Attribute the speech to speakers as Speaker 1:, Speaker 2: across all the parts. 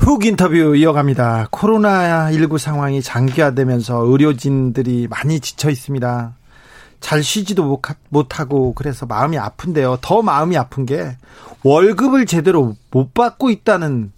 Speaker 1: 훅 인터뷰 이어갑니다. 코로나19 상황이 장기화되면서 의료진들이 많이 지쳐 있습니다. 잘 쉬지도 못하고 그래서 마음이 아픈데요. 더 마음이 아픈 게 월급을 제대로 못 받고 있다는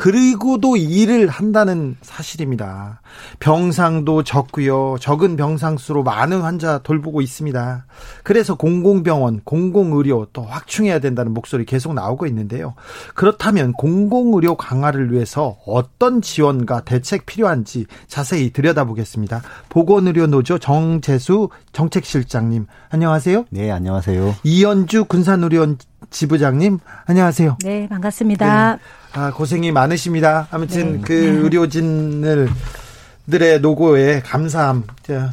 Speaker 1: 그리고도 일을 한다는 사실입니다. 병상도 적고요. 적은 병상 수로 많은 환자 돌보고 있습니다. 그래서 공공병원, 공공의료 또 확충해야 된다는 목소리 계속 나오고 있는데요. 그렇다면 공공의료 강화를 위해서 어떤 지원과 대책 필요한지 자세히 들여다보겠습니다. 보건의료노조 정재수 정책실장님, 안녕하세요.
Speaker 2: 네, 안녕하세요.
Speaker 1: 이현주 군산의료원 지부장님, 안녕하세요.
Speaker 3: 네, 반갑습니다. 네.
Speaker 1: 아, 고생이 많으십니다. 아무튼 네. 그 의료진을 들의 노고에 감사함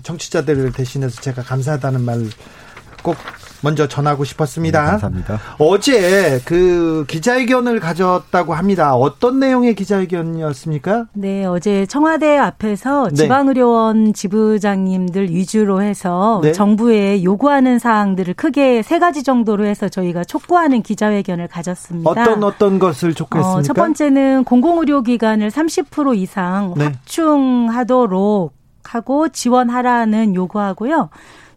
Speaker 1: 청취자들을 대신해서 제가 감사하다는 말 꼭 먼저 전하고 싶었습니다. 네,
Speaker 2: 감사합니다.
Speaker 1: 어제 그 기자회견을 가졌다고 합니다. 어떤 내용의 기자회견이었습니까?
Speaker 3: 네, 어제 청와대 앞에서 네. 지방의료원 지부장님들 위주로 해서 네. 정부에 요구하는 사항들을 크게 세 가지 정도로 해서 저희가 촉구하는 기자회견을 가졌습니다.
Speaker 1: 어떤 어떤 것을 촉구했습니까? 어,
Speaker 3: 첫 번째는 공공의료기관을 30% 이상 네. 확충하도록 하고 지원하라는 요구하고요.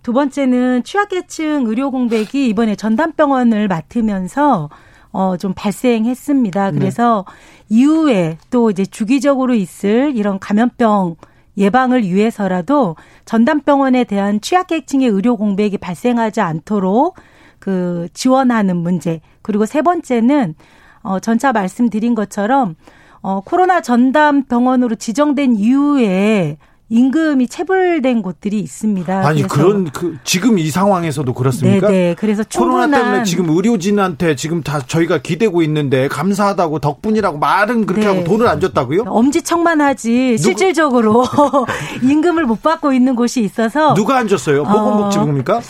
Speaker 3: 두 번째는 취약계층 의료 공백이 이번에 전담병원을 맡으면서 어, 좀 발생했습니다. 네. 그래서 네. 이후에 또 이제 주기적으로 있을 이런 감염병 예방을 위해서라도 전담병원에 대한 취약계층의 의료 공백이 발생하지 않도록 그 지원하는 문제. 그리고 세 번째는 어, 전차 말씀드린 것처럼 어, 코로나 전담 병원으로 지정된 이후에 임금이 체불된 곳들이 있습니다.
Speaker 1: 아니 그런 그 지금 이 상황에서도 그렇습니까?
Speaker 3: 네, 네. 그래서
Speaker 1: 코로나 때문에 지금 의료진한테 지금 다 저희가 기대고 있는데 감사하다고 덕분이라고 말은 그렇게 네. 하고 돈을 안 줬다고요?
Speaker 3: 엄지척만하지 실질적으로 임금을 못 받고 있는 곳이 있어서
Speaker 1: 누가 안 줬어요? 보건복지부입니까? 어...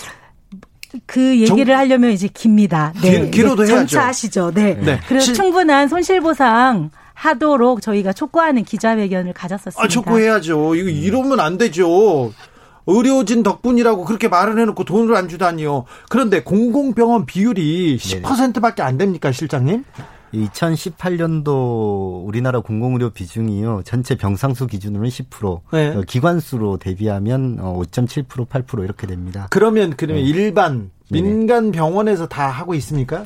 Speaker 3: 그 얘기를 정... 하려면 이제 깁니다.
Speaker 1: 네. 기, 로도 해야죠.
Speaker 3: 전차하시죠. 네. 네. 그래서 시... 충분한 손실보상 하도록 저희가 촉구하는 기자회견을 가졌었습니다. 아,
Speaker 1: 촉구해야죠. 이거 이러면 안 되죠. 의료진 덕분이라고 그렇게 말을 해놓고 돈을 안 주다니요. 그런데 공공병원 비율이 10%밖에 안 됩니까, 실장님?
Speaker 2: 2018년도 우리나라 공공의료 비중이요 전체 병상수 기준으로는 10% 네. 어, 기관수로 대비하면 5.7% 어, 8% 이렇게 됩니다.
Speaker 1: 그러면 그러면 네. 일반 민간 병원에서 다 하고 있습니까?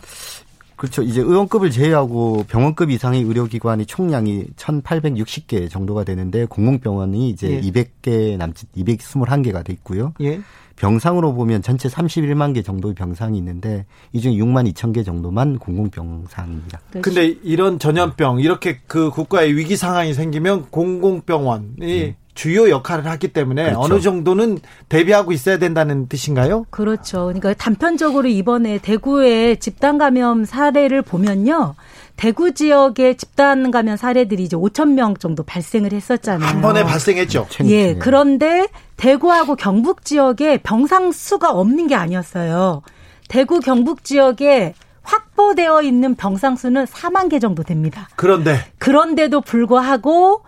Speaker 2: 그렇죠. 이제 의원급을 제외하고 병원급 이상의 의료기관이 총량이 1,860개 정도가 되는데 공공병원이 이제 예. 200개 남짓 221개가 돼 있고요. 예. 병상으로 보면 전체 31만 개 정도의 병상이 있는데 이 중에 6만 2천 개 정도만 공공병상입니다.
Speaker 1: 근데 이런 전염병 이렇게 그 국가의 위기 상황이 생기면 공공병원이 네. 주요 역할을 하기 때문에 그렇죠. 어느 정도는 대비하고 있어야 된다는 뜻인가요?
Speaker 3: 그렇죠. 그러니까 단편적으로 이번에 대구의 집단 감염 사례를 보면요. 대구 지역의 집단 감염 사례들이 이제 5천 명 정도 발생을 했었잖아요.
Speaker 1: 한 번에 발생했죠.
Speaker 3: 예. 그런데 대구하고 경북 지역에 병상 수가 없는 게 아니었어요. 대구 경북 지역에 확보되어 있는 병상 수는 4만 개 정도 됩니다.
Speaker 1: 그런데
Speaker 3: 그런데도 불구하고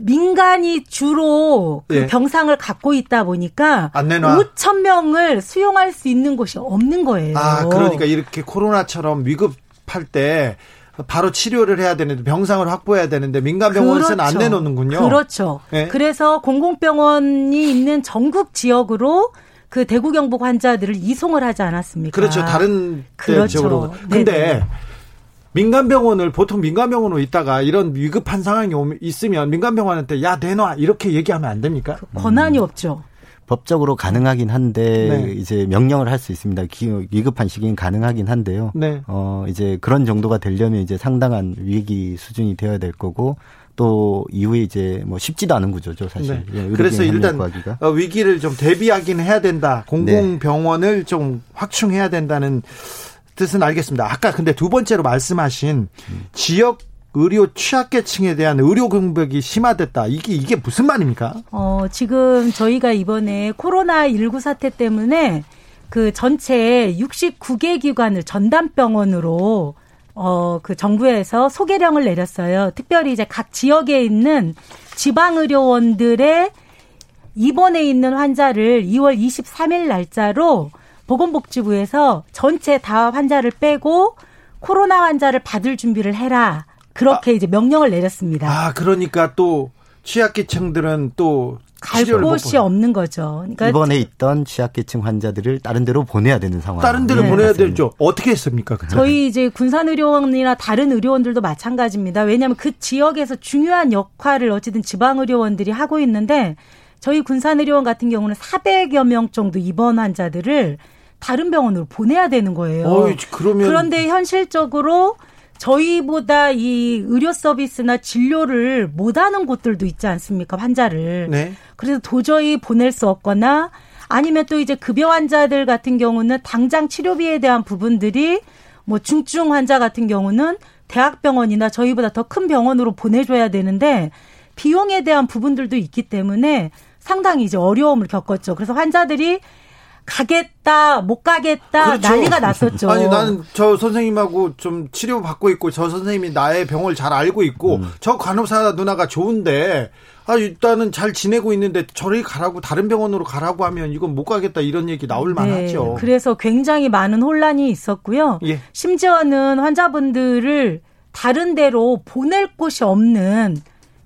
Speaker 3: 민간이 주로 그 예. 병상을 갖고 있다 보니까 5천 명을 수용할 수 있는 곳이 없는 거예요.
Speaker 1: 아, 그러니까 이렇게 코로나처럼 위급할 때 바로 치료를 해야 되는데 병상을 확보해야 되는데 민간 병원에서는 그렇죠. 안 내놓는군요.
Speaker 3: 그렇죠. 네. 그래서 공공병원이 있는 전국 지역으로 그 대구 경북 환자들을 이송을 하지 않았습니까?
Speaker 1: 그렇죠. 다른 그렇죠. 지역으로. 근데 네네. 민간병원을 보통 민간병원으로 있다가 이런 위급한 상황이 있으면 민간병원한테 야 내놔 이렇게 얘기하면 안 됩니까? 그
Speaker 3: 권한이 음. 없죠.
Speaker 2: 법적으로 가능하긴 한데 네. 이제 명령을 할 수 있습니다. 위급한 시기는 가능하긴 한데요. 네. 어 이제 그런 정도가 되려면 이제 상당한 위기 수준이 되어야 될 거고 또 이후에 이제 뭐 쉽지도 않은 구조죠 사실.
Speaker 1: 네. 예, 그래서 일단 구하기가. 어, 위기를 좀 대비하긴 해야 된다. 공공병원을 네. 좀 확충해야 된다는 뜻은 알겠습니다. 아까 근데 두 번째로 말씀하신 지역 의료 취약계층에 대한 의료 공백이 심화됐다. 이게 이게 무슨 말입니까?
Speaker 3: 어, 지금 저희가 이번에 코로나 19 사태 때문에 그 전체 69개 기관을 전담 병원으로 어, 그 정부에서 소개령을 내렸어요. 특별히 이제 각 지역에 있는 지방의료원들의 입원해 있는 환자를 2월 23일 날짜로 보건복지부에서 전체 다 환자를 빼고 코로나 환자를 받을 준비를 해라. 그렇게 아, 이제 명령을 내렸습니다.
Speaker 1: 아, 그러니까 또 취약계층들은 또
Speaker 3: 갈 곳이 없는 거죠.
Speaker 2: 그러니까 이번에 있던 취약계층 환자들을 다른 데로 보내야 되는 상황.
Speaker 1: 다른 데로 네. 보내야 되죠. 어떻게 했습니까?
Speaker 3: 그때? 저희 이제 군산의료원이나 다른 의료원들도 마찬가지입니다. 왜냐하면 그 지역에서 중요한 역할을 어쨌든 지방의료원들이 하고 있는데 저희 군산의료원 같은 경우는 400여 명 정도 입원 환자들을 다른 병원으로 보내야 되는 거예요. 어이, 그러면... 그런데 현실적으로 저희보다 이 의료 서비스나 진료를 못하는 곳들도 있지 않습니까? 환자를. 네. 그래서 도저히 보낼 수 없거나 아니면 또 이제 급여 환자들 같은 경우는 당장 치료비에 대한 부분들이 뭐 중증 환자 같은 경우는 대학병원이나 저희보다 더 큰 병원으로 보내줘야 되는데 비용에 대한 부분들도 있기 때문에 상당히 이제 어려움을 겪었죠. 그래서 환자들이 가겠다, 못 가겠다 그렇죠. 난리가 났었죠.
Speaker 1: 아니 나는 저 선생님하고 좀 치료 받고 있고 저 선생님이 나의 병을 잘 알고 있고 음. 저 간호사 누나가 좋은데 아 일단은 잘 지내고 있는데 저리 가라고 다른 병원으로 가라고 하면 이건 못 가겠다 이런 얘기 나올 네. 만하죠.
Speaker 3: 그래서 굉장히 많은 혼란이 있었고요. 예. 심지어는 환자분들을 다른 데로 보낼 곳이 없는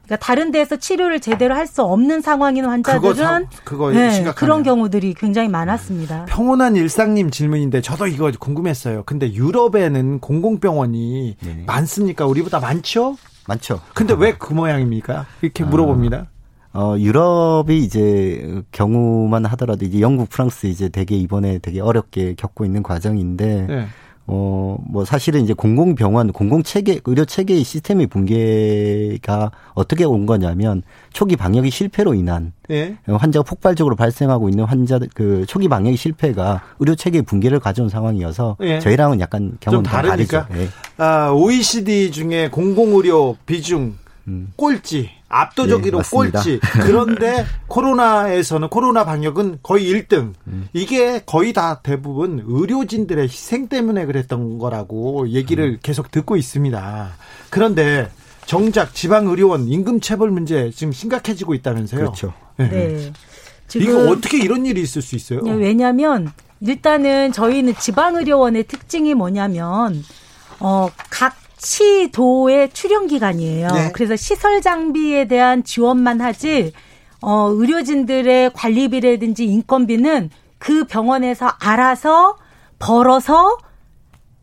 Speaker 3: 그러니까 다른 데서 치료를 제대로 할 수 없는 상황인 환자들은 그거, 그거 네, 그런 경우들이 굉장히 많았습니다.
Speaker 1: 평온한 일상님 질문인데 저도 이거 궁금했어요. 근데 유럽에는 공공병원이 네. 많습니까? 우리보다 많죠?
Speaker 2: 많죠.
Speaker 1: 근데 왜그 모양입니까? 이렇게 아. 물어봅니다.
Speaker 2: 어, 유럽이 이제 경우만 하더라도 이제 영국, 프랑스 이제 되게 이번에 되게 어렵게 겪고 있는 과정인데 네. 어, 뭐 사실은 이제 공공병원, 공공체계, 의료체계의 시스템의 붕괴가 어떻게 온 거냐면 초기 방역이 실패로 인한 예. 환자가 폭발적으로 발생하고 있는 환자들 그 초기 방역이 실패가 의료체계의 붕괴를 가져온 상황이어서 예. 저희랑은 약간 경험이 다르죠. 예.
Speaker 1: 아, OECD 중에 공공의료 비중 음. 꼴찌 압도적으로 네, 꼴찌. 그런데 코로나에서는 코로나 방역은 거의 1등. 음. 이게 거의 다 대부분 의료진들의 희생 때문에 그랬던 거라고 얘기를 음. 계속 듣고 있습니다. 그런데 정작 지방 의료원 임금 체불 문제 지금 심각해지고 있다면서요?
Speaker 2: 그렇죠.
Speaker 1: 네. 네. 이거 어떻게 이런 일이 있을 수 있어요?
Speaker 3: 왜냐하면 일단은 저희는 지방 의료원의 특징이 뭐냐면 어각 시도의 출연 기관이에요. 네. 그래서 시설 장비에 대한 지원만 하지 어 의료진들의 관리비라든지 인건비는 그 병원에서 알아서 벌어서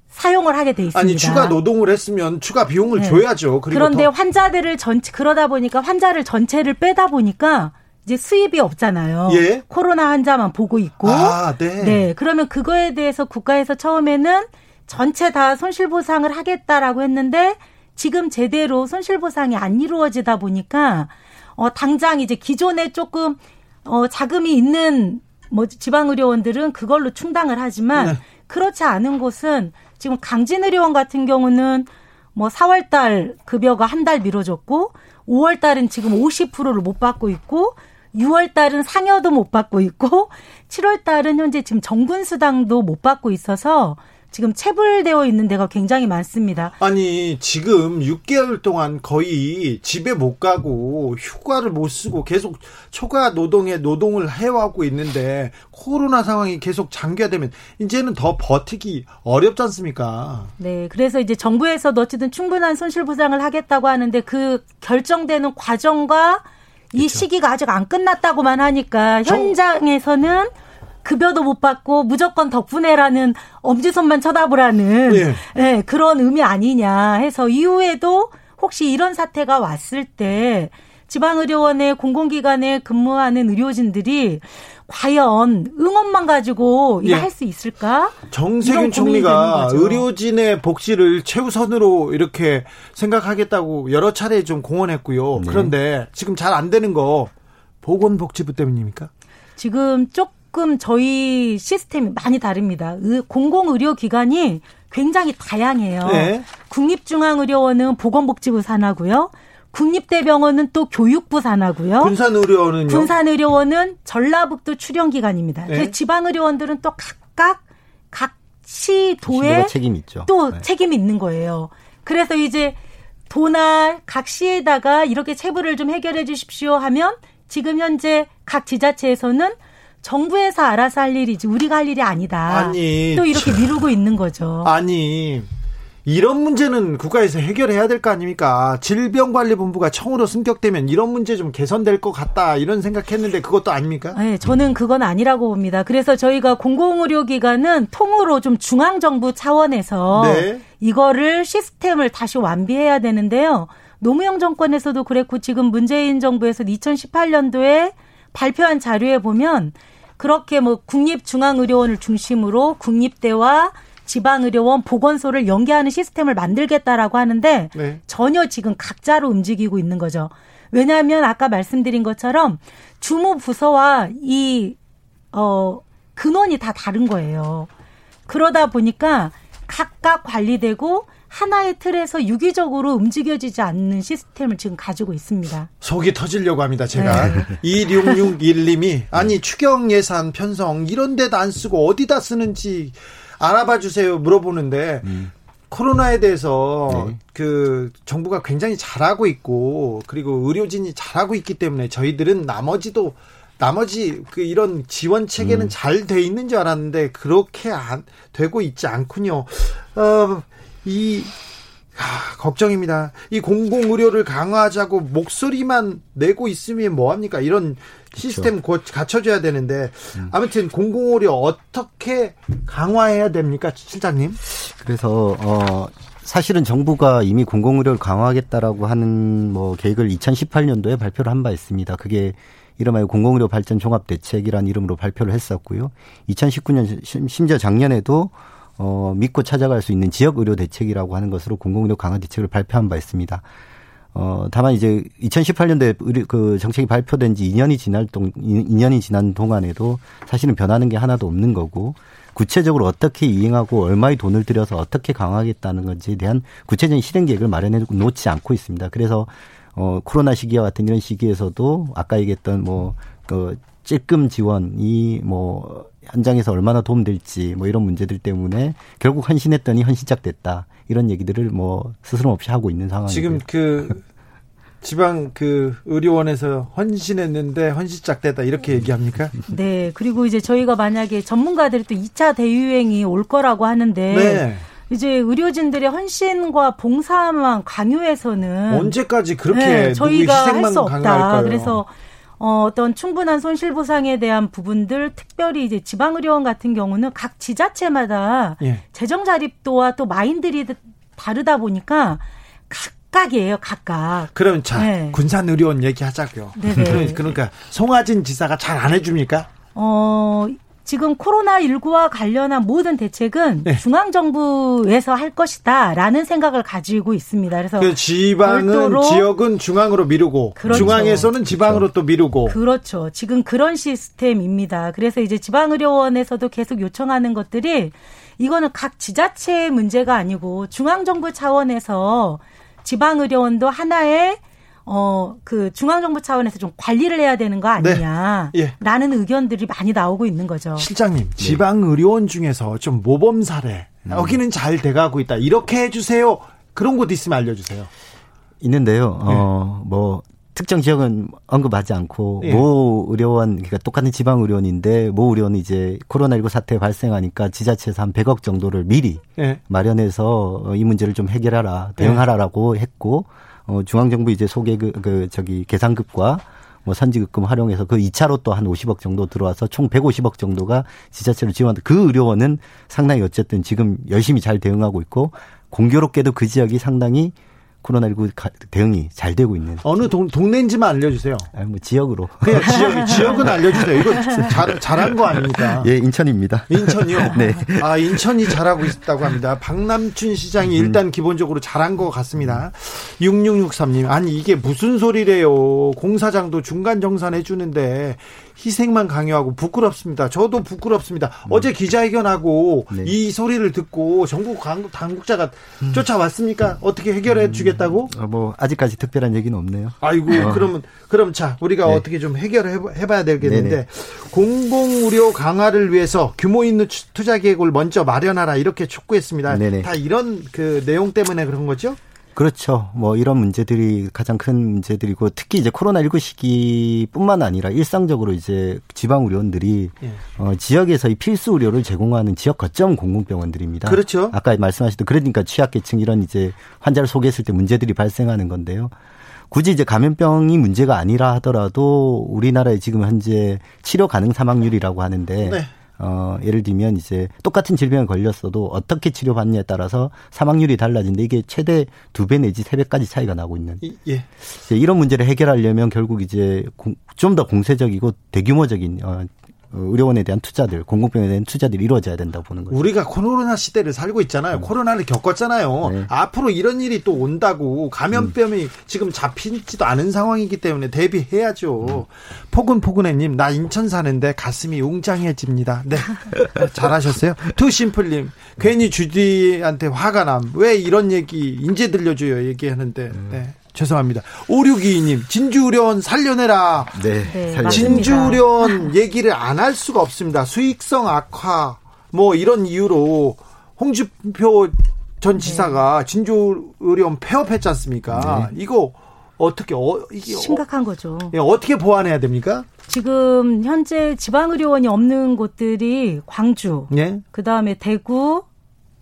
Speaker 3: 사용을 하게 돼 있습니다.
Speaker 1: 아니 추가 노동을 했으면 추가 비용을 네. 줘야죠.
Speaker 3: 그런데 더. 환자들을 전체 그러다 보니까 환자를 전체를 빼다 보니까 이제 수입이 없잖아요. 예? 코로나 환자만 보고 있고.
Speaker 1: 아, 네.
Speaker 3: 네. 그러면 그거에 대해서 국가에서 처음에는 전체 다 손실보상을 하겠다라고 했는데 지금 제대로 손실보상이 안 이루어지다 보니까 어 당장 이제 기존에 조금 어 자금이 있는 뭐 지방의료원들은 그걸로 충당을 하지만 네. 그렇지 않은 곳은 지금 강진의료원 같은 경우는 뭐 4월 달 급여가 한 달 미뤄졌고 5월 달은 지금 50%를 못 받고 있고 6월 달은 상여도 못 받고 있고 7월 달은 현재 지금 정군 수당도 못 받고 있어서 지금 체불되어 있는 데가 굉장히 많습니다.
Speaker 1: 아니 지금 6개월 동안 거의 집에 못 가고 휴가를 못 쓰고 계속 초과 노동에 노동을 해오고 있는데 코로나 상황이 계속 장기화되면 이제는 더 버티기 어렵지 않습니까?
Speaker 3: 네, 그래서 이제 정부에서도 어쨌든 충분한 손실 보상을 하겠다고 하는데 그 결정되는 과정과 이 그렇죠. 시기가 아직 안 끝났다고만 하니까 현장에서는 급여도 못 받고 무조건 덕분에라는 엄지손만 쳐다보라는 예. 네, 그런 의미 아니냐 해서 이후에도 혹시 이런 사태가 왔을 때 지방의료원의 공공기관에 근무하는 의료진들이 과연 응원만 가지고 예. 할수 있을까?
Speaker 1: 정세균 총리가 의료진의 복지를 최우선으로 이렇게 생각하겠다고 여러 차례 좀 공언했고요. 네. 그런데 지금 잘 안 되는 거 보건복지부 때문입니까?
Speaker 3: 지금 쪽 조금 저희 시스템이 많이 다릅니다. 공공의료기관이 굉장히 다양해요. 네. 국립중앙의료원은 보건복지부 산하고요. 국립대병원은 또 교육부 산하고요.
Speaker 1: 군산의료원은요?
Speaker 3: 군산의료원은 전라북도 출연기관입니다. 네. 지방의료원들은 또 각각 각 시도에
Speaker 2: 책임 있죠.
Speaker 3: 또 네. 책임이 있는 거예요. 그래서 이제 도나 각 시에다가 이렇게 체불을 좀 해결해 주십시오 하면 지금 현재 각 지자체에서는 정부에서 알아서 할 일이지 우리가 할 일이 아니다. 아니, 또 이렇게 미루고 있는 거죠.
Speaker 1: 아니 이런 문제는 국가에서 해결해야 될 거 아닙니까? 질병관리본부가 청으로 승격되면 이런 문제 좀 개선될 것 같다 이런 생각했는데 그것도 아닙니까?
Speaker 3: 네, 저는 그건 아니라고 봅니다. 그래서 저희가 공공의료기관은 통으로 좀 중앙정부 차원에서 네. 이거를 시스템을 다시 완비해야 되는데요. 노무현 정권에서도 그랬고 지금 문재인 정부에서 2018년도에 발표한 자료에 보면 그렇게 뭐 국립중앙의료원을 중심으로 국립대와 지방의료원 보건소를 연계하는 시스템을 만들겠다라고 하는데 네. 전혀 지금 각자로 움직이고 있는 거죠. 왜냐하면 아까 말씀드린 것처럼 주무 부서와 이, 어, 근원이 다 다른 거예요. 그러다 보니까 각각 관리되고 하나의 틀에서 유기적으로 움직여지지 않는 시스템을 지금 가지고 있습니다.
Speaker 1: 속이 터지려고 합니다, 제가. 네. 2661님이, 아니, 추경 예산 편성, 이런 데도 안 쓰고 어디다 쓰는지 알아봐 주세요 물어보는데 음. 코로나에 대해서 네. 그 정부가 굉장히 잘하고 있고 그리고 의료진이 잘하고 있기 때문에 저희들은 나머지도 나머지 그 이런 지원 체계는 음. 잘돼 있는 줄 알았는데 그렇게 안 되고 있지 않군요. 어, 이 아, 걱정입니다. 이 공공 의료를 강화하자고 목소리만 내고 있으면 뭐 합니까? 이런 시스템 곧 갖춰줘야 되는데 음. 아무튼 공공의료 어떻게 강화해야 됩니까, 실장님?
Speaker 2: 그래서 어 사실은 정부가 이미 공공의료를 강화하겠다라고 하는 뭐 계획을 2018년도에 발표를 한 바 있습니다. 그게 이름하여 공공의료 발전 종합 대책이라는 이름으로 발표를 했었고요. 2019년 심지어 작년에도 어 믿고 찾아갈 수 있는 지역 의료 대책이라고 하는 것으로 공공의료 강화 대책을 발표한 바 있습니다. 어, 다만 이제 2018년도에 우리 그 정책이 발표된 지 2년이 지날 동, 2년이 지난 동안에도 사실은 변하는 게 하나도 없는 거고 구체적으로 어떻게 이행하고 얼마의 돈을 들여서 어떻게 강화하겠다는 건지에 대한 구체적인 실행 계획을 마련해 놓지 않고 있습니다. 그래서 어, 코로나 시기와 같은 이런 시기에서도 아까 얘기했던 뭐, 그, 찔끔 지원이 뭐, 현장에서 얼마나 도움될지 뭐 이런 문제들 때문에 결국 헌신했더니 헌신짝 됐다. 이런 얘기들을 뭐 스스럼 없이 하고 있는 상황이고
Speaker 1: 지금 그 지방 그 의료원에서 헌신했는데 헌신짝대다 이렇게 얘기합니까?
Speaker 3: 네. 그리고 이제 저희가 만약에 전문가들이 또 2차 대유행이 올 거라고 하는데 네. 이제 의료진들의 헌신과 봉사만 강요해서는
Speaker 1: 언제까지 그렇게 네, 저희가 할 수 없다. 강요할까요?
Speaker 3: 그래서 어, 어떤 충분한 손실 보상에 대한 부분들 특별히 이제 지방 의료원 같은 경우는 각 지자체마다 예. 재정 자립도와 또 마인들이 다르다 보니까 각각이에요, 각각.
Speaker 1: 그럼 자, 네. 군산 의료원 얘기하자고요. 네네. 그러니까 송하진 지사가 잘 안 해줍니까?
Speaker 3: 어, 지금 코로나19와 관련한 모든 대책은 네. 중앙정부에서 할 것이다라는 생각을 가지고 있습니다. 그래서
Speaker 1: 그 지방은 지역은 중앙으로 미루고 그렇죠. 중앙에서는 지방으로 그렇죠. 또 미루고
Speaker 3: 그렇죠. 지금 그런 시스템입니다. 그래서 이제 지방의료원에서도 계속 요청하는 것들이 이거는 각 지자체의 문제가 아니고 중앙정부 차원에서 지방의료원도 하나의 어, 그 중앙정부 차원에서 좀 관리를 해야 되는 거 아니냐. 네. 예. 라는 의견들이 많이 나오고 있는 거죠.
Speaker 1: 실장님, 네. 지방 의료원 중에서 좀 모범 사례, 음. 여기는 잘 돼가고 있다. 이렇게 해주세요. 그런 곳 있으면 알려주세요.
Speaker 2: 있는데요. 네. 어, 뭐, 특정 지역은 언급하지 않고 예. 모 의료원 그러니까 똑같은 지방 의료원인데 모 의료원이 이제 코로나19 사태 발생하니까 지자체에서 한 100억 정도를 미리 예. 마련해서 이 문제를 좀 해결하라 대응하라라고 했고 어, 중앙정부 이제 소개 그, 그 저기 계산급과 뭐 선지급금 활용해서 그 2차로 또 한 50억 정도 들어와서 총 150억 정도가 지자체로 지원. 그 의료원은 상당히 어쨌든 지금 열심히 잘 대응하고 있고 공교롭게도 그 지역이 상당히 코로나19 대응이 잘 되고 있는.
Speaker 1: 어느 동, 동네인지만 알려주세요.
Speaker 2: 아, 뭐 지역으로.
Speaker 1: 그냥 지역, 지역은 알려주세요. 이거 잘, 잘한 거 아닙니까?
Speaker 2: 예, 인천입니다.
Speaker 1: 인천이요? 네. 아, 인천이 잘하고 있다고 합니다. 박남춘 시장이 음. 일단 기본적으로 잘한 것 같습니다. 6663님, 아니, 이게 무슨 소리래요. 공사장도 중간 정산 해주는데 희생만 강요하고 부끄럽습니다. 저도 부끄럽습니다. 음. 어제 기자회견하고 네. 이 소리를 듣고 정부 당국자가 음. 쫓아왔습니까? 어떻게 해결해 음. 주겠다고?
Speaker 2: 어, 뭐 아직까지 특별한 얘기는 없네요.
Speaker 1: 아이고 어. 그러면 그럼 자 우리가 네. 어떻게 좀 해결해 해봐야 되겠는데 네네. 공공 의료 강화를 위해서 규모 있는 투자 계획을 먼저 마련하라 이렇게 촉구했습니다. 네네. 다 이런 그 내용 때문에 그런 거죠?
Speaker 2: 그렇죠. 뭐 이런 문제들이 가장 큰 문제들이고 특히 이제 코로나19 시기뿐만 아니라 일상적으로 이제 지방 의료원들이 예. 어, 지역에서의 필수 의료를 제공하는 지역 거점 공공병원들입니다.
Speaker 1: 그렇죠.
Speaker 2: 아까 말씀하셨던 그러니까 취약계층 이런 이제 환자를 소개했을 때 문제들이 발생하는 건데요. 굳이 이제 감염병이 문제가 아니라 하더라도 우리나라의 지금 현재 치료 가능 사망률이라고 하는데 네. 어, 예를 들면 이제 똑같은 질병에 걸렸어도 어떻게 치료받느냐에 따라서 사망률이 달라진데 이게 최대 두 배 내지 세 배까지 차이가 나고 있는. 예. 이런 문제를 해결하려면 결국 이제 좀 더 공세적이고 대규모적인 어, 의료원에 대한 투자들, 공공병에 대한 투자들이 이루어져야 된다고 보는 거죠.
Speaker 1: 우리가 코로나 시대를 살고 있잖아요. 음. 코로나를 겪었잖아요. 네. 앞으로 이런 일이 또 온다고 감염병이 음. 지금 잡히지도 않은 상황이기 때문에 대비해야죠. 음. 포근포근해님, 나 인천 사는데 가슴이 웅장해집니다. 네. 잘하셨어요. 투심플님, 괜히 주디한테 화가 남. 왜 이런 얘기 인제 들려줘요. 얘기하는데. 음. 네. 죄송합니다. 5622님, 진주련 살려내라. 네. 네 진주련 얘기를 안 할 수가 없습니다. 수익성 악화, 뭐 이런 이유로 홍준표 전 네. 지사가 네. 진주의료원 폐업했지 않습니까? 네. 이거 어떻게 어
Speaker 3: 이게 심각한 어, 거죠.
Speaker 1: 예, 어떻게 보완해야 됩니까?
Speaker 3: 지금 현재 지방의료원이 없는 곳들이 광주, 예? 그 다음에 대구,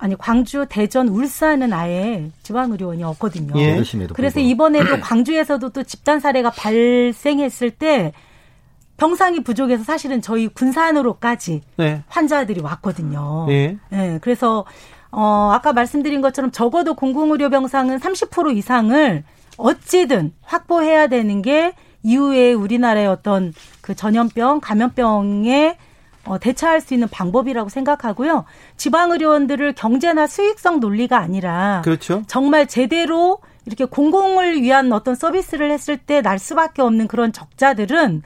Speaker 3: 아니 광주, 대전, 울산은 아예 지방 의료원이 없거든요. 예. 그래서 이번에도 광주에서도 또 집단 사례가 발생했을 때 병상이 부족해서 사실은 저희 군산으로까지 네. 환자들이 왔거든요. 예. 네. 그래서 어 아까 말씀드린 것처럼 적어도 공공 의료 병상은 30% 이상을 어찌든 확보해야 되는 게 이후에 우리나라의 어떤 그 전염병, 감염병의 어, 대처할 수 있는 방법이라고 생각하고요. 지방 의료원들을 경제나 수익성 논리가 아니라 그렇죠. 정말 제대로 이렇게 공공을 위한 어떤 서비스를 했을 때 날 수밖에 없는 그런 적자들은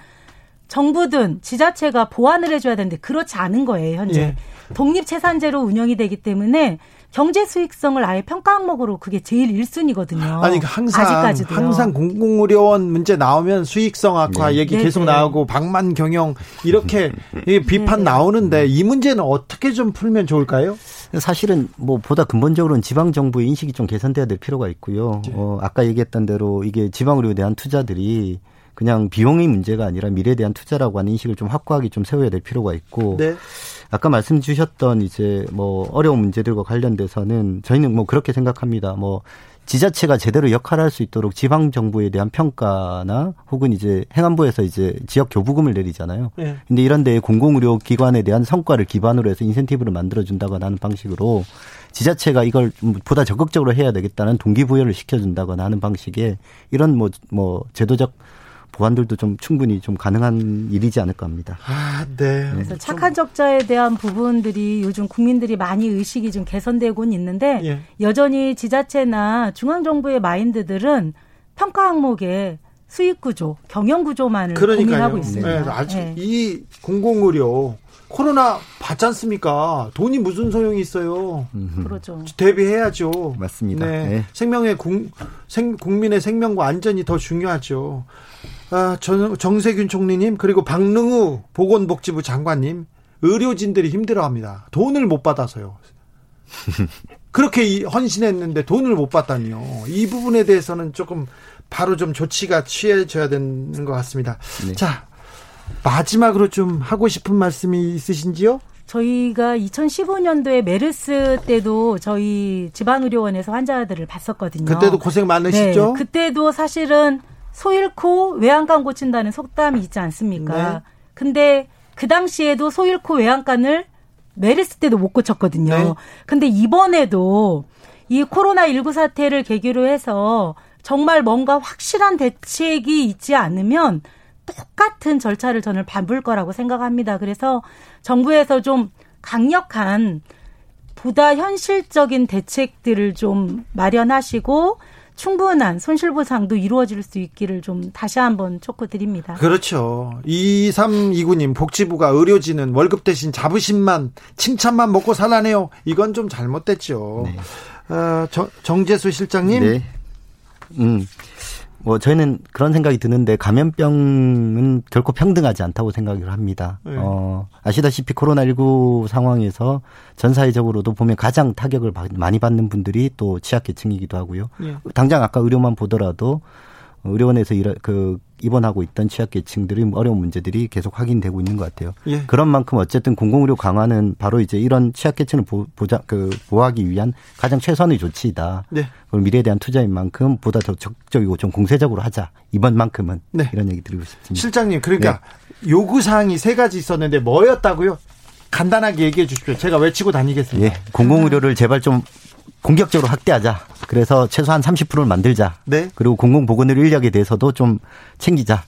Speaker 3: 정부든 지자체가 보완을 해줘야 되는데 그렇지 않은 거예요 현재 예. 독립체산제로 운영이 되기 때문에 경제 수익성을 아예 평가 항목으로 그게 제일 1순위거든요.
Speaker 1: 아니 그러니까 항상 아직까지도요. 항상 공공의료원 문제 나오면 수익성 악화 네. 얘기 계속 네, 네. 나오고 방만 경영 이렇게 비판 네, 네. 나오는데 이 문제는 어떻게 좀 풀면 좋을까요?
Speaker 2: 사실은 뭐 보다 근본적으로는 지방 정부의 인식이 좀 개선돼야 될 필요가 있고요. 네. 어, 아까 얘기했던 대로 이게 지방 의료에 대한 투자들이 그냥 비용의 문제가 아니라 미래에 대한 투자라고 하는 인식을 좀 확고하게 좀 세워야 될 필요가 있고 네. 아까 말씀 주셨던 이제 뭐 어려운 문제들과 관련돼서는 저희는 뭐 그렇게 생각합니다. 뭐 지자체가 제대로 역할을 할수 있도록 지방 정부에 대한 평가나 혹은 이제 행안부에서 이제 지역 교부금을 내리잖아요. 네. 근데 이런 데 공공의료 기관에 대한 성과를 기반으로 해서 인센티브를 만들어 준다거나 하는 방식으로 지자체가 이걸 보다 적극적으로 해야 되겠다는 동기부여를 시켜 준다거나 하는 방식의 이런 뭐뭐 뭐 제도적 보완들도 좀 충분히 좀 가능한 일이지 않을까 합니다.
Speaker 1: 아, 네.
Speaker 3: 그래서 착한 적자에 대한 부분들이 요즘 국민들이 많이 의식이 좀 개선되고는 있는데 예. 여전히 지자체나 중앙 정부의 마인드들은 평가 항목에 수익 구조, 경영 구조만을 그러니까요. 고민하고 있습니다. 네,
Speaker 1: 아직 네. 이 공공 의료 코로나 받지 않습니까? 돈이 무슨 소용이 있어요?
Speaker 3: 그렇죠.
Speaker 1: 대비해야죠.
Speaker 2: 맞습니다.
Speaker 1: 네. 네. 생명의 국, 생, 국민의 생명과 안전이 더 중요하죠. 아, 정, 정세균 총리님 그리고 박능우 보건복지부 장관님 의료진들이 힘들어합니다. 돈을 못 받아서요. 그렇게 헌신했는데 돈을 못 받다니요. 이 부분에 대해서는 조금 바로 좀 조치가 취해져야 되는 것 같습니다. 네. 자 마지막으로 좀 하고 싶은 말씀이 있으신지요?
Speaker 3: 저희가 2015년도에 메르스 때도 저희 지방의료원에서 환자들을 봤었거든요.
Speaker 1: 그때도 고생 많으시죠?
Speaker 3: 네, 그때도 사실은 소 잃고 외양간 고친다는 속담이 있지 않습니까? 네. 근데 그 당시에도 소 잃고 외양간을 메르스 때도 못 고쳤거든요. 네. 근데 이번에도 이 코로나19 사태를 계기로 해서 정말 뭔가 확실한 대책이 있지 않으면 똑같은 절차를 저는 밟을 거라고 생각합니다. 그래서 정부에서 좀 강력한 보다 현실적인 대책들을 좀 마련하시고 충분한 손실보상도 이루어질 수 있기를 좀 다시 한번 촉구드립니다.
Speaker 1: 그렇죠. 2329님 복지부가 의료진은 월급 대신 자부심만 칭찬만 먹고 살라네요. 이건 좀 잘못됐죠. 네. 어, 정, 정재수 실장님. 네.
Speaker 2: 음. 뭐 저희는 그런 생각이 드는데 감염병은 결코 평등하지 않다고 생각을 합니다. 네. 어, 아시다시피 코로나19 상황에서 전 사회적으로도 보면 가장 타격을 많이 받는 분들이 또 취약계층이기도 하고요. 네. 당장 아까 의료만 보더라도 의료원에서 일, 그 입원하고 있던 취약계층들이 어려운 문제들이 계속 확인되고 있는 것 같아요. 예. 그런 만큼 어쨌든 공공의료 강화는 바로 이제 이런 취약계층을 보, 보자 그 보호하기 위한 가장 최선의 조치이다. 네. 그걸 미래에 대한 투자인 만큼 보다 더 적극적이고 좀 공세적으로 하자. 이번만큼은 네. 이런 얘기 드리고 싶습니다.
Speaker 1: 실장님 그러니까 네. 요구 사항이 세 가지 있었는데 뭐였다고요? 간단하게 얘기해 주십시오. 제가 외치고 다니겠습니다. 예.
Speaker 2: 공공의료를 제발 좀 공격적으로 확대하자. 그래서 최소한 30%를 만들자. 네. 그리고 공공보건의료 인력에 대해서도 좀 챙기자.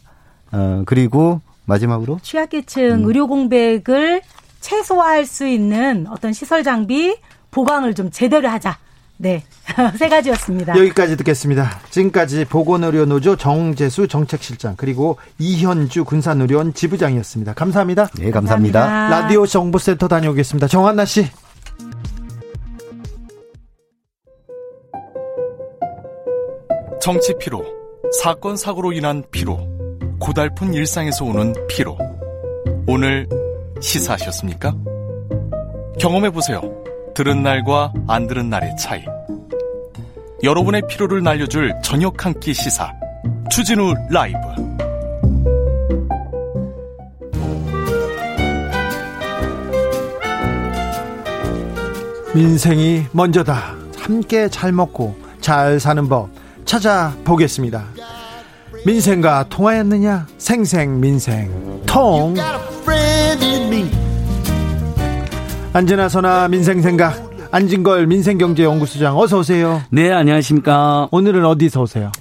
Speaker 2: 어, 그리고 마지막으로
Speaker 3: 취약계층 음. 의료 공백을 최소화할 수 있는 어떤 시설 장비 보강을 좀 제대로 하자. 네. 세 가지였습니다.
Speaker 1: 여기까지 듣겠습니다. 지금까지 보건의료노조 정재수 정책실장 그리고 이현주 군산의료원 지부장이었습니다. 감사합니다.
Speaker 2: 네, 감사합니다.
Speaker 1: 감사합니다. 라디오 정보센터 다녀오겠습니다. 정한나 씨.
Speaker 4: 정치 피로, 사건 사고로 인한 피로, 고달픈 일상에서 오는 피로. 오늘 시사하셨습니까? 경험해 보세요. 들은 날과 안 들은 날의 차이. 여러분의 피로를 날려줄 저녁 한 끼 시사. 추진우 라이브.
Speaker 1: 민생이 먼저다. 함께 잘 먹고 잘 사는 법. 찾아보겠습니다. 민생과 통하였느냐? 생생 민생 통. 안전하서나 민생 생각 안진걸 민생경제연구소장 어서 오세요.
Speaker 5: 네, 안녕하십니까.
Speaker 1: 오늘은 어디서 오세요?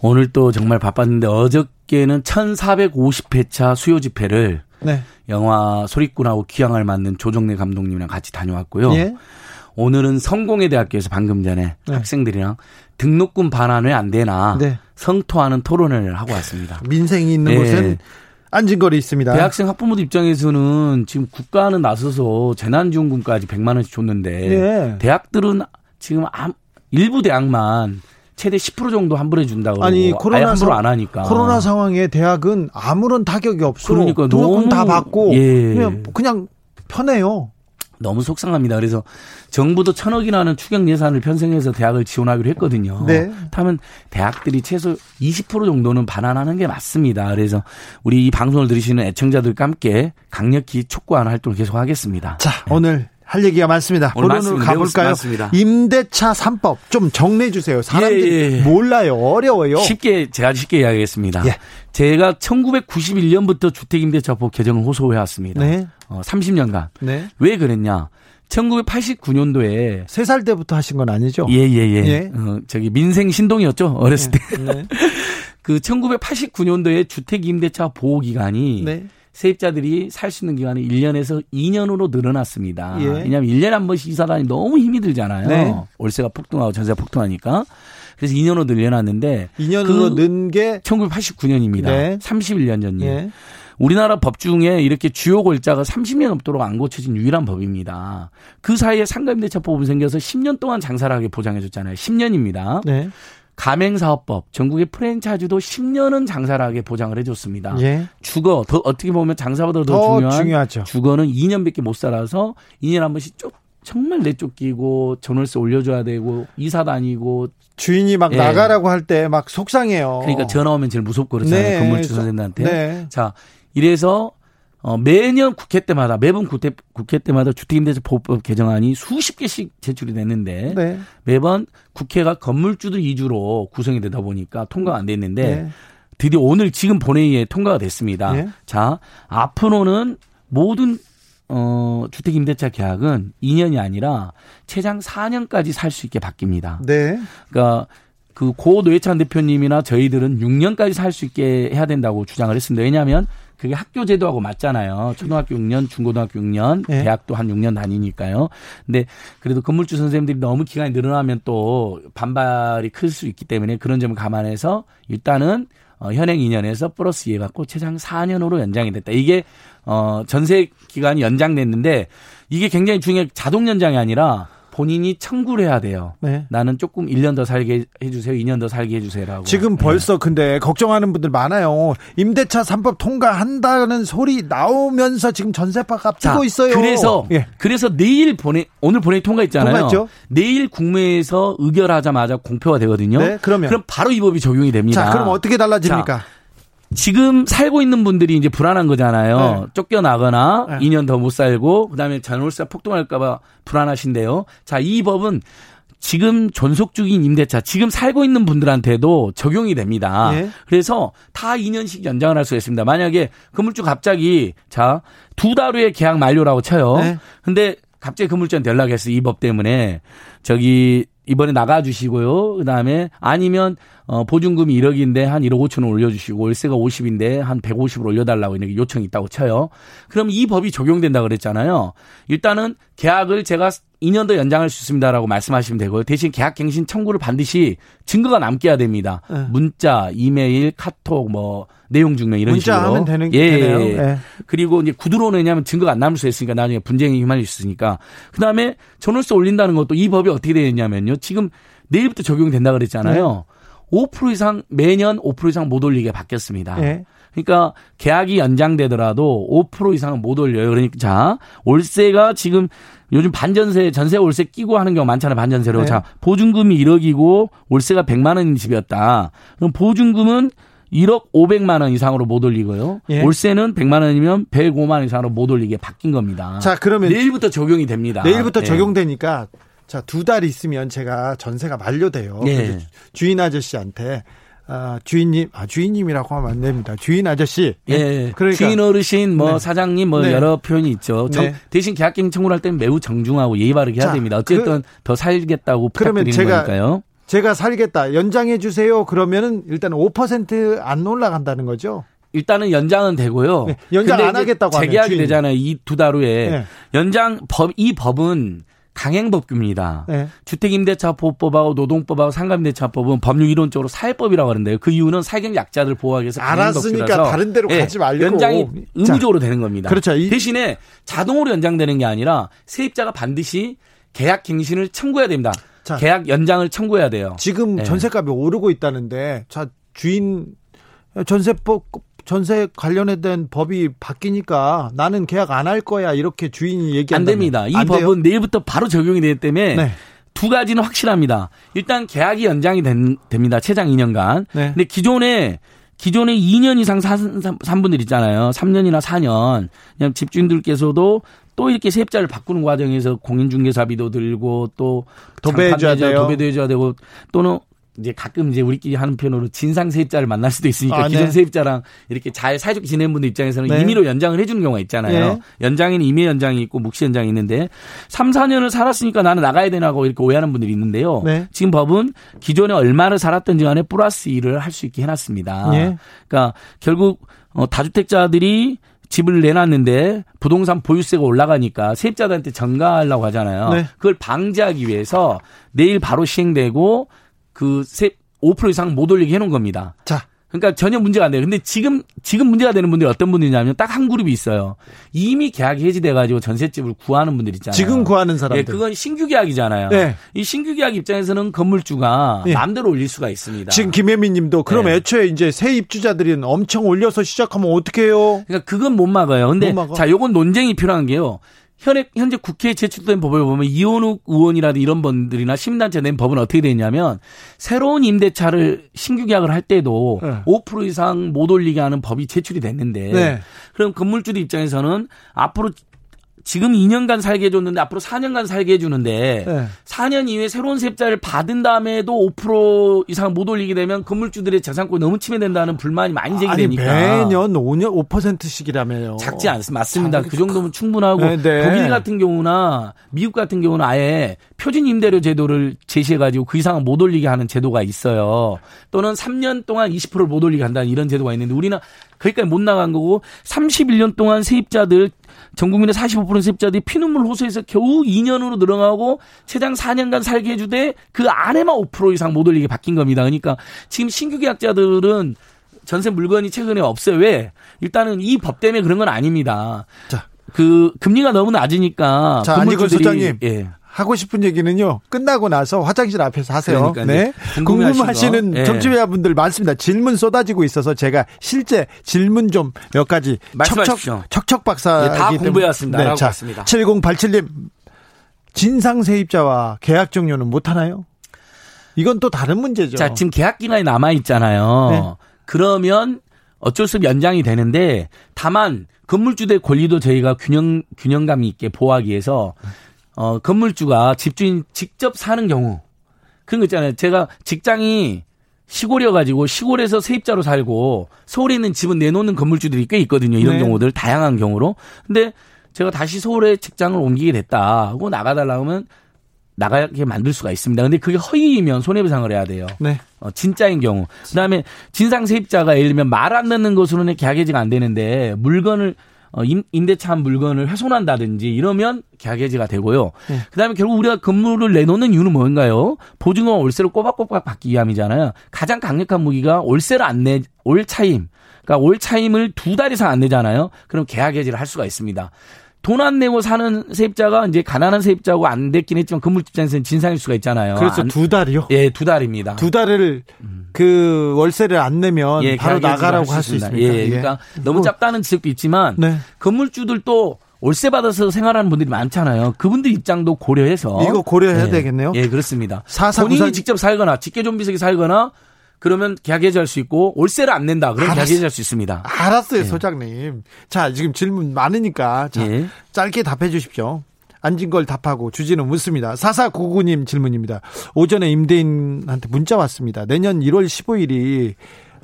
Speaker 5: 오늘 또 정말 바빴는데 어저께는 1450회차 수요 집회를 네. 영화 소리꾼하고 귀향을 맞는 조정래 감독님이랑 같이 다녀왔고요. 예? 오늘은 성공회대학교에서 방금 전에 네. 학생들이랑 등록금 반환 왜 안 되나 네. 성토하는 토론을 하고 왔습니다.
Speaker 1: 민생이 있는 네. 곳은 안진거리 있습니다.
Speaker 5: 대학생 학부모들 입장에서는 지금 국가는 나서서 재난지원금까지 100만 원씩 줬는데 네. 대학들은 지금 일부 대학만 최대 10% 정도 환불해 준다고 아니 코로나 환불 안 하니까
Speaker 1: 코로나 상황에 대학은 아무런 타격이 없어. 그러니까 너무 다 받고 예. 그냥 편해요.
Speaker 5: 너무 속상합니다. 그래서 정부도 천억이나 하는 추경 예산을 편성해서 대학을 지원하기로 했거든요. 네. 그렇다면 대학들이 최소 20% 정도는 반환하는 게 맞습니다. 그래서 우리 이 방송을 들으시는 애청자들과 함께 강력히 촉구하는 활동을 계속하겠습니다.
Speaker 1: 자, 네. 오늘 할 얘기가 많습니다. 본론으로 가볼까요? 맞습니다. 임대차 3법 좀 정리해 주세요. 사람들이 예, 예. 몰라요. 어려워요.
Speaker 5: 쉽게 제가 쉽게 이야기하겠습니다. 예. 제가 1991년부터 주택임대차법 개정을 호소해 왔습니다. 네. 어, 30년간. 네. 왜 그랬냐? 1989년도에
Speaker 1: 세 살 때부터 하신 건 아니죠?
Speaker 5: 예, 예, 예. 예. 어, 저기 민생 신동이었죠. 어렸을 때. 네. 그 1989년도에 주택 임대차 보호 기간이 네. 세입자들이 살 수 있는 기간이 1년에서 2년으로 늘어났습니다. 예. 왜냐하면 1년에 한 번씩 이사 다니 너무 힘이 들잖아요. 네. 월세가 폭등하고 전세가 폭등하니까. 그래서 2년으로 늘려놨는데
Speaker 1: 2년으로 는게
Speaker 5: 1989년입니다. 네. 31년 전이에요. 예. 우리나라 법 중에 이렇게 주요 골자가 30년 넘도록 안 고쳐진 유일한 법입니다. 그 사이에 상가임대차법이 생겨서 10년 동안 장사를 하게 보장해줬잖아요. 10년입니다. 네. 가맹사업법, 전국의 프랜차이즈도 10년은 장사를 하게 보장을 해줬습니다. 예. 주거, 더 어떻게 보면 장사보다 더, 더 중요한 중요하죠. 주거는 2년밖에 못 살아서 2년 한 번씩 쭉 정말 내쫓기고 전월세 올려줘야 되고 이사 다니고
Speaker 1: 주인이 막 예. 나가라고 할 때 막 속상해요.
Speaker 5: 그러니까 전화 오면 제일 무섭고 그렇잖아요. 네. 건물주 선생님한테. 네. 자 이래서 어, 매년 국회 때마다 매번 국회, 국회 때마다 주택임대차보호법 개정안이 수십 개씩 제출이 됐는데 네. 매번 국회가 건물주들 위주로 구성이 되다 보니까 통과가 안 됐는데 네. 드디어 오늘 지금 본회의에 통과가 됐습니다. 네. 자 앞으로는 모든 어, 주택임대차 계약은 2년이 아니라 최장 4년까지 살 수 있게 바뀝니다. 네. 그러니까 그고 노회찬 대표님이나 저희들은 6년까지 살 수 있게 해야 된다고 주장을 했습니다. 왜냐하면 그게 학교 제도하고 맞잖아요. 초등학교 6년, 중고등학교 6년, 네. 대학도 한 6년 다니니까요. 근데 그래도 건물주 선생님들이 너무 기간이 늘어나면 또 반발이 클 수 있기 때문에 그런 점을 감안해서 일단은 어, 현행 2년에서 플러스 2해 갖고 최장 4년으로 연장이 됐다. 이게 어 전세 기간이 연장됐는데 이게 굉장히 중요한 자동 연장이 아니라 본인이 청구를 해야 돼요. 네. 나는 조금 1년 더 살게 해주세요. 2년 더 살게 해주세요라고.
Speaker 1: 지금 네. 벌써 네. 근데 걱정하는 분들 많아요. 임대차 3법 통과한다는 소리 나오면서 지금 전세파가 뛰고 있어요.
Speaker 5: 그래서 예. 그래서 내일 보내 오늘 보내 통과했잖아요. 통과했죠? 내일 국무회에서 의결하자마자 공표가 되거든요. 네, 그러면 그럼 바로 이 법이 적용이 됩니다.
Speaker 1: 자, 그럼 어떻게 달라집니까? 자,
Speaker 5: 지금 살고 있는 분들이 이제 불안한 거잖아요. 네. 쫓겨나거나 네. 2년 더 못 살고 그다음에 전월세 폭등할까 봐 불안하신데요. 자, 이 법은 지금 존속 중인 임대차 지금 살고 있는 분들한테도 적용이 됩니다. 네. 그래서 다 2년씩 연장을 할 수가 있습니다. 만약에 건물주 갑자기 자 두 달 후에 계약 만료라고 쳐요. 네. 근데 갑자기 건물주한테 연락했어요. 이법 때문에 저기 이번에 나가주시고요. 그 다음에 아니면 어, 보증금이 1억인데 한 1억 5천 원 올려주시고 월세가 50인데 한 150을 올려달라고 이렇게 요청이 있다고 쳐요. 그럼 이 법이 적용된다 그랬잖아요. 일단은 계약을 제가 2년 더 연장할 수 있습니다라고 말씀하시면 되고요. 대신 계약갱신 청구를 반드시 증거가 남게 해야 됩니다. 네. 문자, 이메일, 카톡, 뭐 내용 증명 이런
Speaker 1: 문자
Speaker 5: 식으로.
Speaker 1: 하면 되는 예, 되네요. 예.
Speaker 5: 그리고 이제 구두로는 왜냐하면 증거가 안 남을 수 있으니까 나중에 분쟁이 휘말릴 수 있으니까. 그다음에 전월세 올린다는 것도 이 법이 어떻게 되느냐면요. 지금 내일부터 적용된다 그랬잖아요. 네. 5% 이상 매년 5% 이상 못 올리게 바뀌었습니다. 네. 그러니까 계약이 연장되더라도 5% 이상은 못 올려요. 그러니까 자, 월세가 지금 요즘 반전세 전세 월세 끼고 하는 경우 많잖아요. 반전세로. 네. 자, 보증금이 1억이고 월세가 100만 원인 집이었다. 그럼 보증금은 1억 500만 원 이상으로 못 올리고요. 예. 월세는 100만 원이면 105만 원 이상으로 못 올리게 바뀐 겁니다.
Speaker 1: 자, 그러면
Speaker 5: 내일부터 적용이 됩니다.
Speaker 1: 내일부터 네. 적용되니까 자, 두 달 있으면 제가 전세가 만료돼요. 네. 주인 아저씨한테 아, 주인님, 아, 주인님이라고 하면 안 됩니다. 주인 아저씨.
Speaker 5: 예. 네. 그러니까. 주인 어르신, 뭐, 네. 사장님, 뭐, 네. 여러 표현이 있죠. 정, 네. 대신 계약갱 청구를 할 때는 매우 정중하고 예의 바르게 자, 해야 됩니다. 어쨌든 그, 더 살겠다고 부탁드리는 제가, 거니까요.
Speaker 1: 제가 살겠다. 연장해 주세요. 그러면은 일단 5%안 올라간다는 거죠.
Speaker 5: 일단은 연장은 되고요. 네,
Speaker 1: 연장 안 하겠다고
Speaker 5: 하면 재계약이 되잖아요. 이 두 달 후에 네. 연장 법 이 법은 강행법규입니다. 네. 주택임대차보호법하고 노동법하고 상가임대차법은 법률 이론적으로 사회법이라고 하는데요. 그 이유는 사경 약자들 보호하기 위해서
Speaker 1: 알았으니까 다른 데로 네. 가지 말고
Speaker 5: 연장이 의무적으로 자, 되는 겁니다.
Speaker 1: 그렇죠.
Speaker 5: 대신에 자동으로 연장되는 게 아니라 세입자가 반드시 계약 갱신을 청구해야 됩니다. 자, 계약 연장을 청구해야 돼요.
Speaker 1: 지금 네. 전세값이 오르고 있다는데 자 주인 전세법 전세 관련된 법이 바뀌니까 나는 계약 안 할 거야 이렇게 주인이 얘기한다.
Speaker 5: 안 됩니다. 이 법은 돼요? 내일부터 바로 적용이 되기 때문에 네. 두 가지는 확실합니다. 일단 계약이 연장이 된, 됩니다. 최장 2년간. 네. 근데 기존에 기존에 2년 이상 산, 산 분들 있잖아요. 3년이나 4년. 그냥 집주인들께서도 또 이렇게 세입자를 바꾸는 과정에서 공인중개사비도 들고 또
Speaker 1: 도배해줘야 돼요.
Speaker 5: 도배도 해줘야 되고 또는 이제 가끔 이제 우리끼리 하는 편으로 진상 세입자를 만날 수도 있으니까 아, 기존 네. 세입자랑 이렇게 잘 사이좋게 지내는 분들 입장에서는 네. 임의로 연장을 해주는 경우가 있잖아요. 네. 연장에는 임의 연장이 있고 묵시 연장이 있는데 3, 4년을 살았으니까 나는 나가야 되나고 이렇게 오해하는 분들이 있는데요. 네. 지금 법은 기존에 얼마를 살았던지 간에 플러스 일을 할 수 있게 해놨습니다. 네. 그러니까 결국 어, 다주택자들이 집을 내놨는데 부동산 보유세가 올라가니까 세입자들한테 전가하려고 하잖아요. 네. 그걸 방지하기 위해서 내일 바로 시행되고 그5% 이상 못 올리게 해놓은 겁니다.
Speaker 1: 자.
Speaker 5: 그러니까 전혀 문제가 안 돼요. 근데 지금 지금 문제가 되는 분들이 어떤 분들이냐면 딱 한 그룹이 있어요. 이미 계약이 해지돼 가지고 전셋집을 구하는 분들 있잖아요.
Speaker 1: 지금 구하는 사람들.
Speaker 5: 예, 그건 신규 계약이잖아요. 네. 이 신규 계약 입장에서는 건물주가 네. 마음대로 올릴 수가 있습니다.
Speaker 1: 지금 김혜민 님도 그럼 네. 애초에 이제 새 입주자들은 엄청 올려서 시작하면 어떻게 해요?
Speaker 5: 그러니까 그건 못 막아요. 근데 자, 요건 논쟁이 필요한 게요. 현재, 현재 국회에 제출된 법을 보면 이원욱 의원이라든 이런 분들이나 시민단체 낸 법은 어떻게 되냐면 새로운 임대차를 신규 계약을 할 때도 네. 5% 이상 못 올리게 하는 법이 제출이 됐는데 네. 그럼 건물주들 입장에서는 앞으로 지금 2년간 살게 해줬는데 앞으로 4년간 살게 해주는데 네. 4년 이후에 새로운 세입자를 받은 다음에도 5% 이상 못 올리게 되면 건물주들의 재산권이 너무 침해된다는 불만이 많이 제기되니까
Speaker 1: 아니, 매년 5년 5%씩이라며요.
Speaker 5: 작지 않습니다. 맞습니다. 그 정도면 충분하고 네, 네. 독일 같은 경우나 미국 같은 경우는 아예 표준 임대료 제도를 제시해가지고 그 이상은 못 올리게 하는 제도가 있어요. 또는 3년 동안 20%를 못 올리게 한다는 이런 제도가 있는데 우리는 거기까지 못 나간 거고 31년 동안 세입자들 전 국민의 45% 세입자들이 피눈물 호소해서 겨우 2년으로 늘어나고 최장 4년간 살게 해주되 그 안에만 5% 이상 못 올리게 바뀐 겁니다. 그러니까 지금 신규 계약자들은 전세 물건이 최근에 없어요. 왜? 일단은 이 법 때문에 그런 건 아닙니다. 자. 그 금리가 너무 낮으니까
Speaker 1: 자, 안지걸 소장님. 예. 하고 싶은 얘기는요. 끝나고 나서 화장실 앞에서 하세요. 그러니까요. 네. 궁금하시는 네. 정치자분들 많습니다. 질문 쏟아지고 있어서 제가 실제 질문 좀 몇 가지 척척 척척 박사
Speaker 5: 네, 다 공부해왔습니다. 네, 자,
Speaker 1: 7087님 진상 세입자와 계약 종료는 못 하나요? 이건 또 다른 문제죠.
Speaker 5: 자, 지금 계약 기간이 남아 있잖아요. 네. 그러면 어쩔 수 없이 연장이 되는데 다만 건물주의 권리도 저희가 균형 균형감 있게 보호하기 위해서 어, 건물주가 집주인 직접 사는 경우 그런 거 있잖아요. 제가 직장이 시골이어가지고 시골에서 세입자로 살고 서울에 있는 집은 내놓는 건물주들이 꽤 있거든요. 이런 네. 경우들 다양한 경우로. 근데 제가 다시 서울에 직장을 옮기게 됐다 하고 나가달라 하면 나가게 만들 수가 있습니다. 근데 그게 허위이면 손해배상을 해야 돼요. 네. 어, 진짜인 경우. 그다음에 진상 세입자가 예를 들면 말 안 듣는 것으로는 계약해지가 안 되는데 물건을 어, 임대차 한 물건을 훼손한다든지 이러면 계약 해지가 되고요. 네. 그다음에 결국 우리가 건물을 내놓는 이유는 뭔가요? 보증금과 월세를 꼬박꼬박 받기 위함이잖아요. 가장 강력한 무기가 월세를 안 내, 올 차임. 그러니까 올 차임을 두 달 이상 안 내잖아요. 그럼 계약 해지를 할 수가 있습니다. 돈안 내고 사는 세입자가 이제 가난한 세입자고 안 됐긴 했지만 건물집 장에서는 진상일 수가 있잖아요.
Speaker 1: 그래서 두 달이요?
Speaker 5: 예, 두 달입니다.
Speaker 1: 두 달을 음. 그 월세를 안 내면 예, 바로 나가라고 할 수 있습니다.
Speaker 5: 예, 그러니까 예. 너무 짧다는 지적도 있지만 네. 건물주들도 월세 받아서 생활하는 분들이 많잖아요. 그분들 입장도 고려해서
Speaker 1: 이거 고려해야 예. 되겠네요.
Speaker 5: 예, 그렇습니다. 본인이 직접 살거나 직계존비석이 살거나 그러면 계약 해지할 수 있고 월세를 안 낸다. 그럼 계약 해지할 수 있습니다.
Speaker 1: 알았어요, 예. 소장님. 자, 지금 질문 많으니까 자, 예. 짧게 답해 주십시오. 앉은 걸 답하고 주지는 묻습니다. 4499님 질문입니다. 오전에 임대인한테 문자 왔습니다. 내년 1월 15일이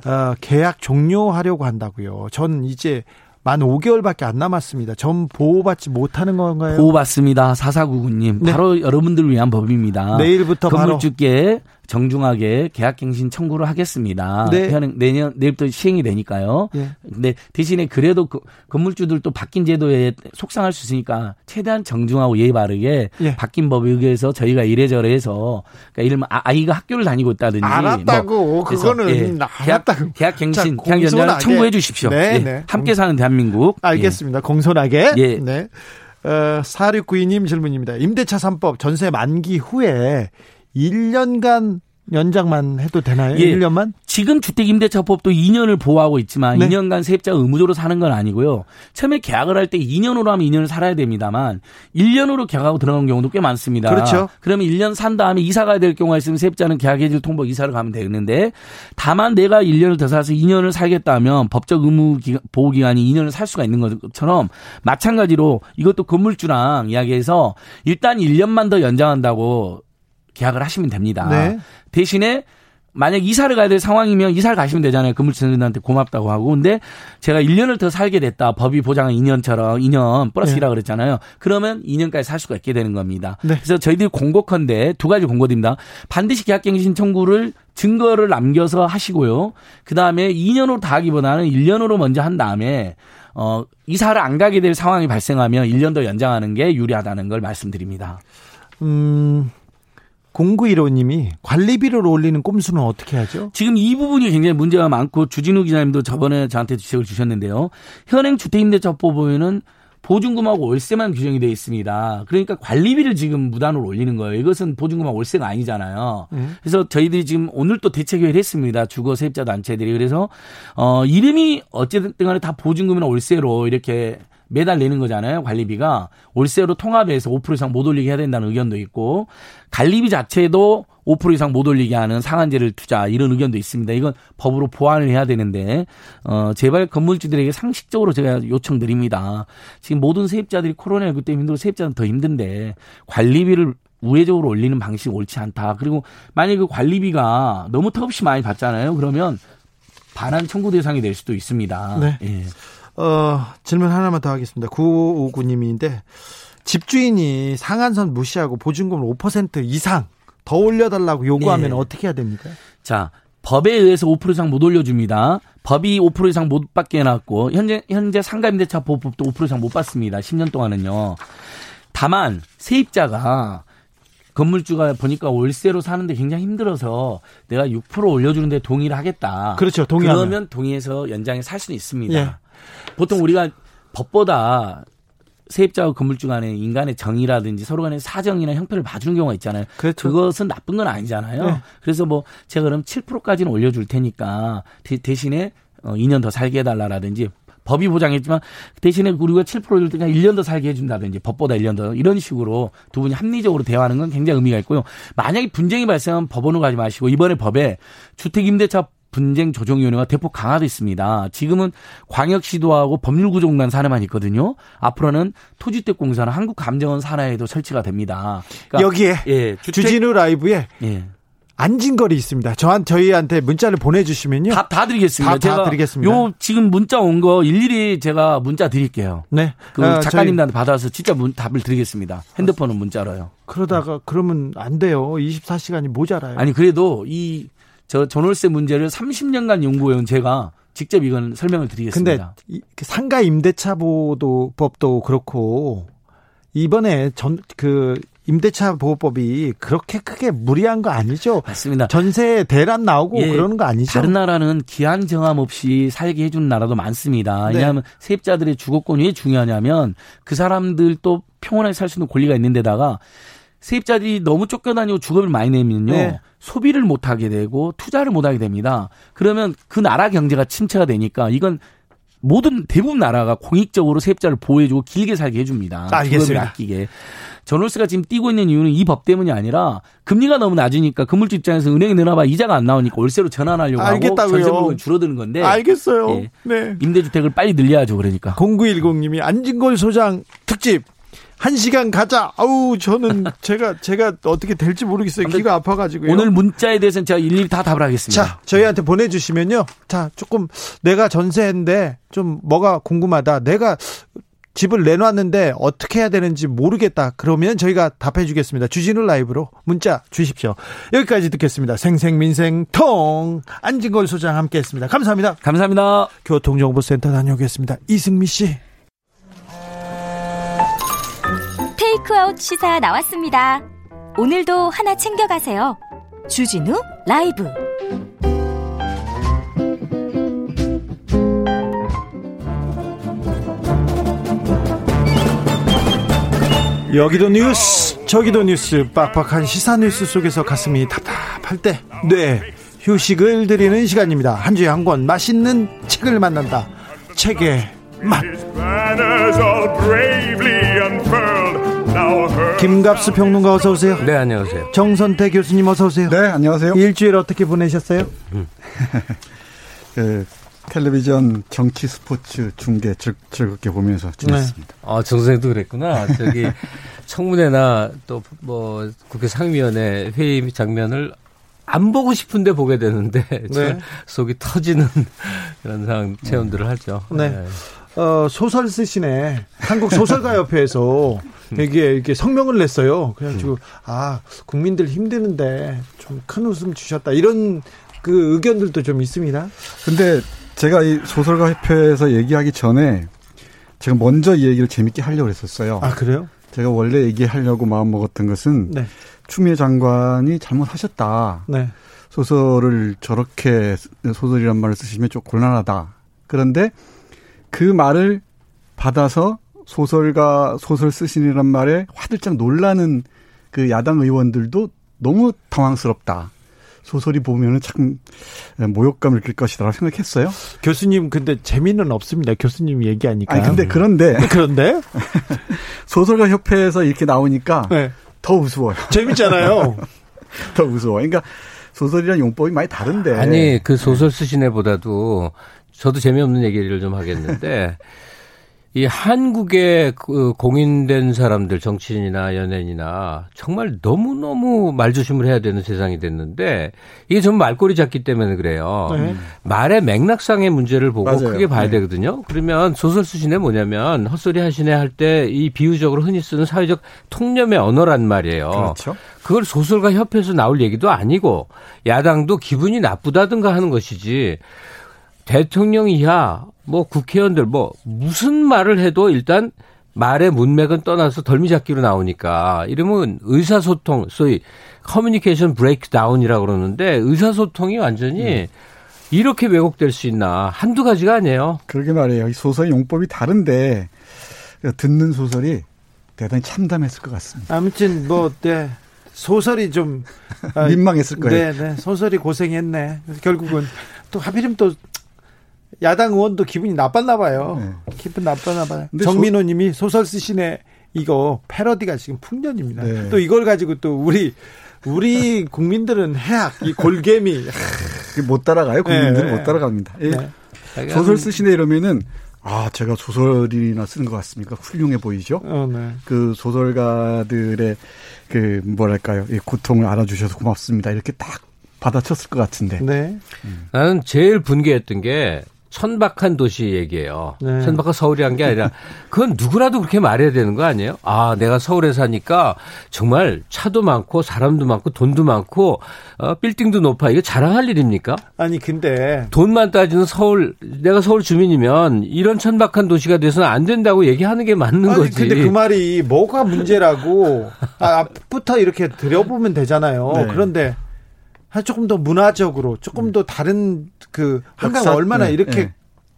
Speaker 1: 어, 계약 종료하려고 한다고요. 전 이제 만 5개월밖에 안 남았습니다. 전 보호받지 못하는 건가요?
Speaker 5: 보호받습니다. 4499님. 네. 바로 여러분들을 위한 법입니다.
Speaker 1: 내일부터
Speaker 5: 건물주께 정중하게 계약갱신 청구를 하겠습니다. 네. 내년 내일부터 시행이 되니까요. 네. 근데 대신에 그래도 그 건물주들도 바뀐 제도에 속상할 수 있으니까 최대한 정중하고 예의 바르게 네. 바뀐 법에 의해서 저희가 이래저래 해서 그러니까 이를면 아, 아이가 학교를 다니고 있다든지
Speaker 1: 알았다고 뭐 그거는
Speaker 5: 예, 계약, 계약갱신 계약 연장을 청구해 주십시오. 네, 예, 네. 함께 사는 대한민국.
Speaker 1: 알겠습니다. 예. 공손하게. 예. 네. 어, 4692님 질문입니다. 임대차 3법 전세 만기 후에 1년간 연장만 해도 되나요? 예. 1년만?
Speaker 5: 지금 주택임대차법도 2년을 보호하고 있지만 네. 2년간 세입자가 의무적으로 사는 건 아니고요. 처음에 계약을 할 때 2년으로 하면 2년을 살아야 됩니다만 1년으로 계약하고 들어가는 경우도 꽤 많습니다.
Speaker 1: 그렇죠.
Speaker 5: 그러면 1년 산 다음에 이사 가야 될 경우가 있으면 세입자는 계약해지를 통보 이사를 가면 되는데 다만 내가 1년을 더 살아서 2년을 살겠다 면 법적 의무 보호 기간이 2년을 살 수가 있는 것처럼 마찬가지로 이것도 건물주랑 이야기해서 일단 1년만 더 연장한다고 계약을 하시면 됩니다. 네. 대신에 만약 이사를 가야 될 상황이면 이사를 가시면 되잖아요. 건물주들한테 고맙다고 하고. 근데 제가 1년을 더 살게 됐다. 법이 보장한 2년처럼 2년 플러스 네. 1이라 그랬잖아요. 그러면 2년까지 살 수가 있게 되는 겁니다. 네. 그래서 저희들이 공고컨대 두 가지 공고드립니다. 반드시 계약갱신 청구를 증거를 남겨서 하시고요. 그 다음에 2년으로 다 하기보다는 1년으로 먼저 한 다음에 어, 이사를 안 가게 될 상황이 발생하면 1년 더 연장하는 게 유리하다는 걸 말씀드립니다. 음,
Speaker 1: 0915님이 관리비를 올리는 꼼수는 어떻게 하죠?
Speaker 5: 지금 이 부분이 굉장히 문제가 많고 주진우 기자님도 저번에 저한테 지적을 주셨는데요. 현행 주택임대차법 보면은 보증금하고 월세만 규정이 되어 있습니다. 그러니까 관리비를 지금 무단으로 올리는 거예요. 이것은 보증금하고 월세가 아니잖아요. 음. 그래서 저희들이 지금 오늘 또 대책회의를 했습니다. 주거 세입자 단체들이. 그래서 어 이름이 어쨌든 간에 다 보증금이나 월세로 이렇게 매달 내는 거잖아요. 관리비가 월세로 통합해서 5% 이상 못 올리게 해야 된다는 의견도 있고 관리비 자체도 5% 이상 못 올리게 하는 상한제를 투자 이런 의견도 있습니다. 이건 법으로 보완을 해야 되는데 어 제발 건물주들에게 상식적으로 제가 요청드립니다. 지금 모든 세입자들이 코로나19 때문에 힘들고 세입자는 더 힘든데 관리비를 우회적으로 올리는 방식이 옳지 않다. 그리고 만약에 그 관리비가 너무 턱없이 많이 받잖아요. 그러면 반환 청구 대상이 될 수도 있습니다. 네. 예.
Speaker 1: 어, 질문 하나만 더 하겠습니다. 9559님인데 집주인이 상한선 무시하고 보증금을 5% 이상 더 올려달라고 요구하면 네. 어떻게 해야 됩니까?
Speaker 5: 자, 법에 의해서 5% 이상 못 올려줍니다. 법이 5% 이상 못 받게 해놨고 현재 현재 상가임대차 보호법도 5% 이상 못 받습니다. 10년 동안은요. 다만 세입자가 건물주가 보니까 월세로 사는데 굉장히 힘들어서 내가 6% 올려주는데 동의를 하겠다.
Speaker 1: 그렇죠. 동의하면.
Speaker 5: 그러면 동의해서 연장에 살 수는 있습니다. 예. 보통 우리가 법보다 세입자와 건물주 간의 인간의 정의라든지 서로 간의 사정이나 형편을 봐주는 경우가 있잖아요. 그렇죠. 그것은 나쁜 건 아니잖아요. 네. 그래서 뭐 제가 그럼 7%까지는 올려줄 테니까 대 신에 2년 어, 더 살게 해달라라든지 법이 보장했지만 대신에 우리가 7%줄 때까 1년 더 살게 해준다든지 법보다 1년 더 이런 식으로 두 분이 합리적으로 대화하는 건 굉장히 의미가 있고요. 만약에 분쟁이 발생하면 법원으로 가지 마시고 이번에 법에 주택임대차 분쟁 조정위원회가 대폭 강화됐습니다. 지금은 광역시도 하고 법률구조공단 산하만 있거든요. 앞으로는 토지택공사나 한국감정원 산하에도 설치가 됩니다.
Speaker 1: 그러니까 여기에 예, 주택, 주진우 라이브에 예. 안진걸이 있습니다. 저한 저희한테 문자를 보내주시면요.
Speaker 5: 다, 다 드리겠습니다. 다, 제가 다 드리겠습니다. 요 지금 문자 온 거 일일이 제가 문자 드릴게요. 네. 그 아, 작가님들한테 받아서 진짜 문, 답을 드리겠습니다. 핸드폰은 문자로요.
Speaker 1: 그러다가 그러면 안 돼요. 24시간이 모자라요.
Speaker 5: 아니 그래도 이 저 전월세 문제를 30년간 연구해온 제가 직접 이건 설명을 드리겠습니다.
Speaker 1: 근데 그 상가 임대차 보도 법도 그렇고 이번에 전 그 임대차 보호법이 그렇게 크게 무리한 거 아니죠?
Speaker 5: 맞습니다.
Speaker 1: 전세 대란 나오고 예, 그러는 거 아니죠?
Speaker 5: 다른 나라는 기한 정함 없이 살게 해주는 나라도 많습니다. 네. 왜냐하면 세입자들의 주거권이 왜 중요하냐면 그 사람들도 평온하게 살 수 있는 권리가 있는 데다가 세입자들이 너무 쫓겨다니고 주거비를 많이 내면요. 네. 소비를 못 하게 되고 투자를 못 하게 됩니다. 그러면 그 나라 경제가 침체가 되니까 이건 모든 대부분 나라가 공익적으로 세입자를 보호해주고 길게 살게 해줍니다.
Speaker 1: 알겠습니다.
Speaker 5: 아끼게. 전월세가 지금 뛰고 있는 이유는 이 법 때문이 아니라 금리가 너무 낮으니까 건물주 입장에서 은행에 내놔봐 이자가 안 나오니까 월세로 전환하려고 알겠다고요. 하고 전세물건 줄어드는 건데.
Speaker 1: 알겠어요. 예. 네.
Speaker 5: 임대주택을 빨리 늘려야죠. 그러니까.
Speaker 1: 0910님이 안진걸 소장 특집 한 시간 가자. 아우 저는 제가 제가 어떻게 될지 모르겠어요. 귀가 아파가지고요.
Speaker 5: 오늘 문자에 대해서는 제가 일일이 다 답을 하겠습니다.
Speaker 1: 자, 저희한테 보내주시면요. 자, 조금 내가 전세인데 좀 뭐가 궁금하다. 내가 집을 내놨는데 어떻게 해야 되는지 모르겠다. 그러면 저희가 답해 주겠습니다. 주진우 라이브로 문자 주십시오. 여기까지 듣겠습니다. 생생민생통 안진걸 소장 함께 했습니다. 감사합니다.
Speaker 5: 감사합니다.
Speaker 1: 교통정보센터 다녀오겠습니다. 이승미 씨.
Speaker 6: 테이크아웃 시사 나왔습니다. 오늘도 하나 챙겨가세요. 주진우 라이브.
Speaker 1: 여기도 뉴스 저기도 뉴스 빡빡한 시사 뉴스 속에서 가슴이 답답할 때 네, 휴식을 드리는 시간입니다 한 주에 한 권 맛있는 책을 만난다 책의 맛 김갑수 평론가 어서 오세요
Speaker 7: 네 안녕하세요
Speaker 1: 정선태 교수님 어서 오세요
Speaker 8: 네 안녕하세요
Speaker 1: 일주일 어떻게 보내셨어요? 음.
Speaker 8: 그 텔레비전 정치 스포츠 중계 즐, 즐겁게 보면서 지냈습니다. 네.
Speaker 7: 아, 정선생도 그랬구나. 저기 청문회나 또 뭐 국회 상임위원회 회의 장면을 안 보고 싶은데 보게 되는데 네. 속이 터지는 그런 상황 체험들을 하죠.
Speaker 1: 네. 네. 어, 소설 쓰시네. 한국 소설가 협회에서 이게 이렇게 성명을 냈어요. 그래가지고 아 국민들 힘드는데 좀 큰 웃음 주셨다 이런 그 의견들도 좀 있습니다.
Speaker 8: 근데 제가 이 소설가 협회에서 얘기하기 전에 제가 먼저 이 얘기를 재밌게 하려고 했었어요.
Speaker 1: 아, 그래요?
Speaker 8: 제가 원래 얘기하려고 마음 먹었던 것은 네. 추미애 장관이 잘못하셨다. 네. 소설을 저렇게 소설이란 말을 쓰시면 좀 곤란하다. 그런데 그 말을 받아서 소설가 소설 쓰시니란 말에 화들짝 놀라는 그 야당 의원들도 너무 당황스럽다. 소설이 보면은 참 모욕감을 느낄 것이다라고 생각했어요.
Speaker 1: 교수님 근데 재미는 없습니다. 교수님 얘기하니까.
Speaker 8: 아니 근데 그런데
Speaker 1: 그런데
Speaker 8: 소설가 협회에서 이렇게 나오니까 네. 더 우스워요.
Speaker 1: 재밌잖아요.
Speaker 8: 더 우스워. 그러니까 소설이랑 용법이 많이 다른데.
Speaker 7: 아니 그 소설 쓰신 애보다도 저도 재미없는 얘기를 좀 하겠는데 이 한국의 그 공인된 사람들 정치인이나 연예인이나 정말 너무너무 말조심을 해야 되는 세상이 됐는데 이게 좀 말꼬리 잡기 때문에 그래요. 네. 말의 맥락상의 문제를 보고 맞아요. 크게 봐야 네. 되거든요. 그러면 소설 쓰시네 뭐냐면 헛소리 하시네 할 때 이 비유적으로 흔히 쓰는 사회적 통념의 언어란 말이에요. 그렇죠. 그걸 소설가 협회에서 나올 얘기도 아니고 야당도 기분이 나쁘다든가 하는 것이지 대통령 이하 뭐 국회의원들 뭐 무슨 말을 해도 일단 말의 문맥은 떠나서 덜미잡기로 나오니까 이러면 의사소통 소위 communication breakdown이라고 그러는데 의사소통이 완전히 음. 이렇게 왜곡될 수 있나 한두 가지가 아니에요.
Speaker 8: 그러게 말이에요. 소설 용법이 다른데 듣는 소설이 대단히 참담했을 것 같습니다.
Speaker 1: 아무튼 뭐 네. 소설이 좀
Speaker 8: 민망했을 거예요.
Speaker 1: 네, 네. 소설이 고생했네. 결국은 또 하필이면 또 야당 의원도 기분이 나빴나 봐요. 네. 기분 나빴나 봐요. 정민호 님이 소설 쓰시네 이거 패러디가 지금 풍년입니다. 네. 또 이걸 가지고 또 우리 우리 국민들은 해악 이 골개미
Speaker 8: 못 따라가요. 국민들은 네. 못 따라갑니다. 예. 네. 소설 쓰시네 이러면은 아 제가 소설이나 쓰는 것 같습니까? 훌륭해 보이죠. 어, 네. 그 소설가들의 그 뭐랄까요, 이 고통을 알아주셔서 고맙습니다. 이렇게 딱 받아쳤을 것 같은데. 네.
Speaker 7: 음. 나는 제일 분개했던 게 천박한 도시 얘기예요. 네. 천박한 서울이란 게 아니라 그건 누구라도 그렇게 말해야 되는 거 아니에요? 아, 내가 서울에 사니까 정말 차도 많고 사람도 많고 돈도 많고 어, 빌딩도 높아. 이거 자랑할 일입니까?
Speaker 1: 아니, 근데
Speaker 7: 돈만 따지는 서울 내가 서울 주민이면 이런 천박한 도시가 돼서는 안 된다고 얘기하는 게 맞는 아니, 거지.
Speaker 1: 근데 그 말이 뭐가 문제라고 아, 앞부터 이렇게 들여보면 되잖아요. 네. 그런데 조금 더 문화적으로 조금 음. 더 다른 그 한강 얼마나 네, 이렇게 네.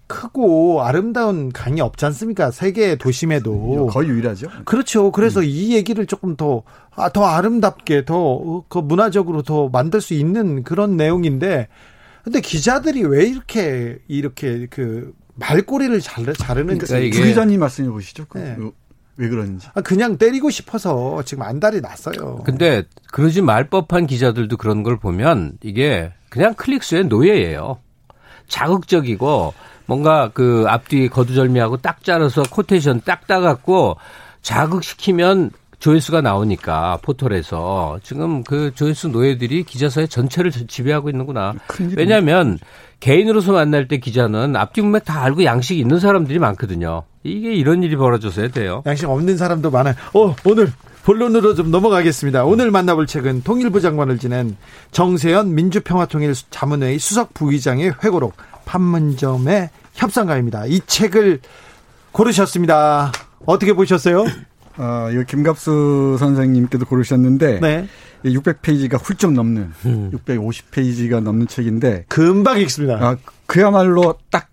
Speaker 1: 크고 아름다운 강이 없지 않습니까? 세계 도심에도
Speaker 8: 거의 유일하죠.
Speaker 1: 그렇죠. 그래서 음. 이 얘기를 조금 더, 아, 더 아름답게 더, 그 문화적으로 더 만들 수 있는 그런 내용인데, 근데 기자들이 왜 이렇게, 이렇게 그 말꼬리를 잘, 자르는지.
Speaker 8: 그러니까 주 기자님 말씀해 보시죠. 그, 네. 왜 그런지.
Speaker 1: 아, 그냥 때리고 싶어서 지금 안달이 났어요.
Speaker 7: 근데 그러지 말 법한 기자들도 그런 걸 보면 이게 그냥 클릭수의 노예예요. 자극적이고 뭔가 그 앞뒤 거두절미하고 딱 자라서 코테이션 딱 따갖고 자극시키면 조회수가 나오니까 포털에서 지금 그 조회수 노예들이 기자사의 전체를 지배하고 있는구나. 왜냐하면 개인으로서 만날 때 기자는 앞뒤 문맥 다 알고 양식이 있는 사람들이 많거든요. 이게 이런 일이 벌어져서야 돼요.
Speaker 1: 양식 없는 사람도 많아요. 어, 오늘 본론으로 좀 넘어가겠습니다. 오늘 만나볼 책은 통일부 장관을 지낸 정세현 민주평화통일 자문회의 수석 부의장의 회고록 판문점의 협상가입니다. 이 책을 고르셨습니다. 어떻게 보셨어요?
Speaker 8: 어, 이 김갑수 선생님께도 고르셨는데 네. 600페이지가 훌쩍 넘는 음. 650페이지가 넘는 책인데
Speaker 1: 금방 읽습니다.
Speaker 8: 아, 그야말로 딱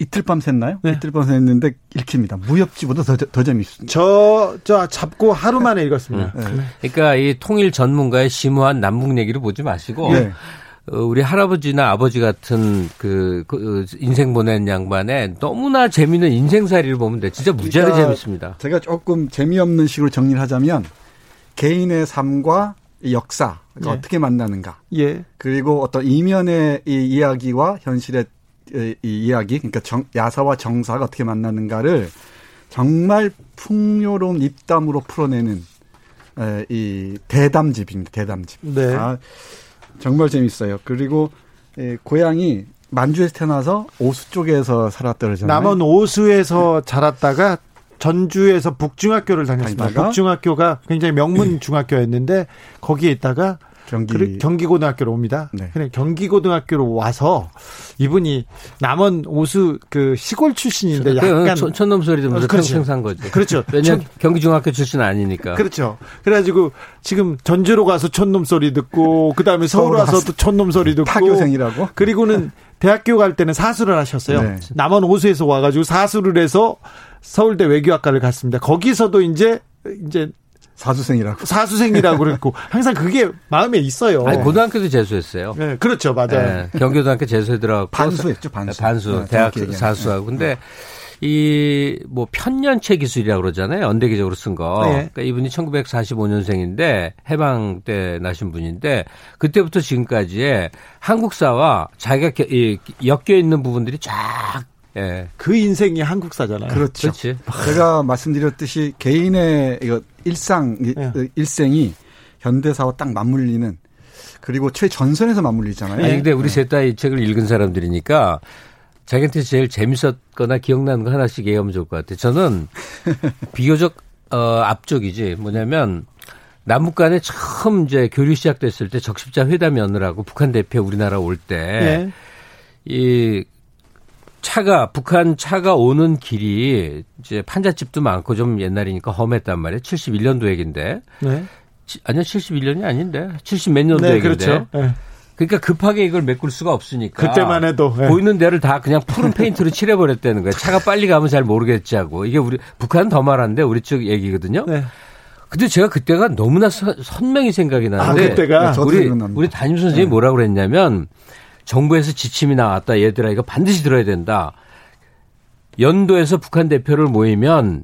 Speaker 8: 이틀 밤 샜나요? 네. 이틀 밤 샜는데 읽힙니다. 무협지보다 더, 더 재밌습니다.
Speaker 1: 저, 저 잡고 하루 만에 읽었습니다. 네.
Speaker 7: 네. 그러니까 이 통일 전문가의 심오한 남북 얘기를 보지 마시고 네. 어, 우리 할아버지나 아버지 같은 그, 그 인생 보낸 양반의 너무나 재미있는 인생살이를 보면 돼. 진짜 무지하게 그러니까 재밌습니다.
Speaker 8: 제가 조금 재미없는 식으로 정리를 하자면 개인의 삶과 역사 예. 어떻게 만나는가. 예. 그리고 어떤 이면의 이 이야기와 현실의 이 이야기, 그러니까 정, 야사와 정사가 어떻게 만나는가를 정말 풍요로운 입담으로 풀어내는 에, 이 대담집입니다. 대담집. 네. 아, 정말 재밌어요. 그리고 에, 고향이 만주에서 태어나서 오수 쪽에서 살았다 그러잖아요.
Speaker 1: 남원 오수에서 자랐다가 전주에서 북중학교를 다녔습니다. 북중학교가 굉장히 명문 중학교였는데 거기에 있다가 경기 경기고등학교로 옵니다. 네. 그냥 경기고등학교로 와서 이분이 남원 오수 그 시골 출신인데 그
Speaker 7: 약간 촌놈 소리 들으면서 어, 그렇죠. 평생 산 거죠.
Speaker 1: 그렇죠.
Speaker 7: 왜냐 경기 중학교 출신 아니니까.
Speaker 1: 그렇죠. 그래가지고 지금 전주로 가서 촌놈 소리 듣고 그 다음에 서울 와서 또 촌놈 소리 듣고
Speaker 8: 타교생이라고.
Speaker 1: 그리고는 대학교 갈 때는 사수를 하셨어요. 네. 남원 오수에서 와가지고 사수를 해서 서울대 외교학과를 갔습니다. 거기서도 이제 이제
Speaker 8: 사수생이라고.
Speaker 1: 사수생이라고 그랬고 항상 그게 마음에 있어요.
Speaker 7: 아니, 고등학교도 재수했어요.
Speaker 1: 네, 그렇죠, 맞아요. 네,
Speaker 7: 경기고등학교 재수해 들어가고
Speaker 8: 반수했죠, 반수.
Speaker 7: 반수, 네, 대학 사수하고. 근데 이뭐 편년체 기술이라고 그러잖아요. 언대기적으로 쓴 거. 네. 그러니까 이분이 1945년생인데 해방 때 나신 분인데 그때부터 지금까지의 한국사와 자기가 엮여 있는 부분들이 쫙
Speaker 1: 예. 그 인생이 한국사잖아요.
Speaker 8: 그렇죠. 그렇지. 제가 말씀드렸듯이 개인의 이거 일상 예. 일생이 현대사와 딱 맞물리는 그리고 최전선에서 맞물리잖아요.
Speaker 7: 아니 근데 우리 네. 셋다 이 책을 읽은 사람들이니까 자기한테 제일 재밌었거나 기억나는 거 하나씩 얘기하면 좋을 것 같아요. 저는 비교적 어 앞쪽이지 뭐냐면 남북 간에 처음 이제 교류 시작됐을 때 적십자 회담 연느라고 북한 대표 우리나라 올 때이 예. 차가 북한 차가 오는 길이 이제 판잣집도 많고 좀 옛날이니까 험했단 말이에요. 71년도 얘긴데. 네. 아니요, 71년이 아닌데. 70 몇 년도 네, 얘긴데. 그렇죠. 네. 그러니까 급하게 이걸 메꿀 수가 없으니까.
Speaker 1: 그때만 해도
Speaker 7: 네. 보이는 데를 다 그냥 푸른 페인트로 칠해버렸다는 거예요. 차가 빨리 가면 잘 모르겠지 하고 이게 우리 북한은 더 말한데 우리 쪽 얘기거든요. 네. 근데 제가 그때가 너무나 선명히 생각이 나는데 아, 그때가 우리 우리 담임 선생님이 네. 뭐라고 그랬냐면 정부에서 지침이 나왔다. 얘들아 이거 반드시 들어야 된다. 연도에서 북한 대표를 모이면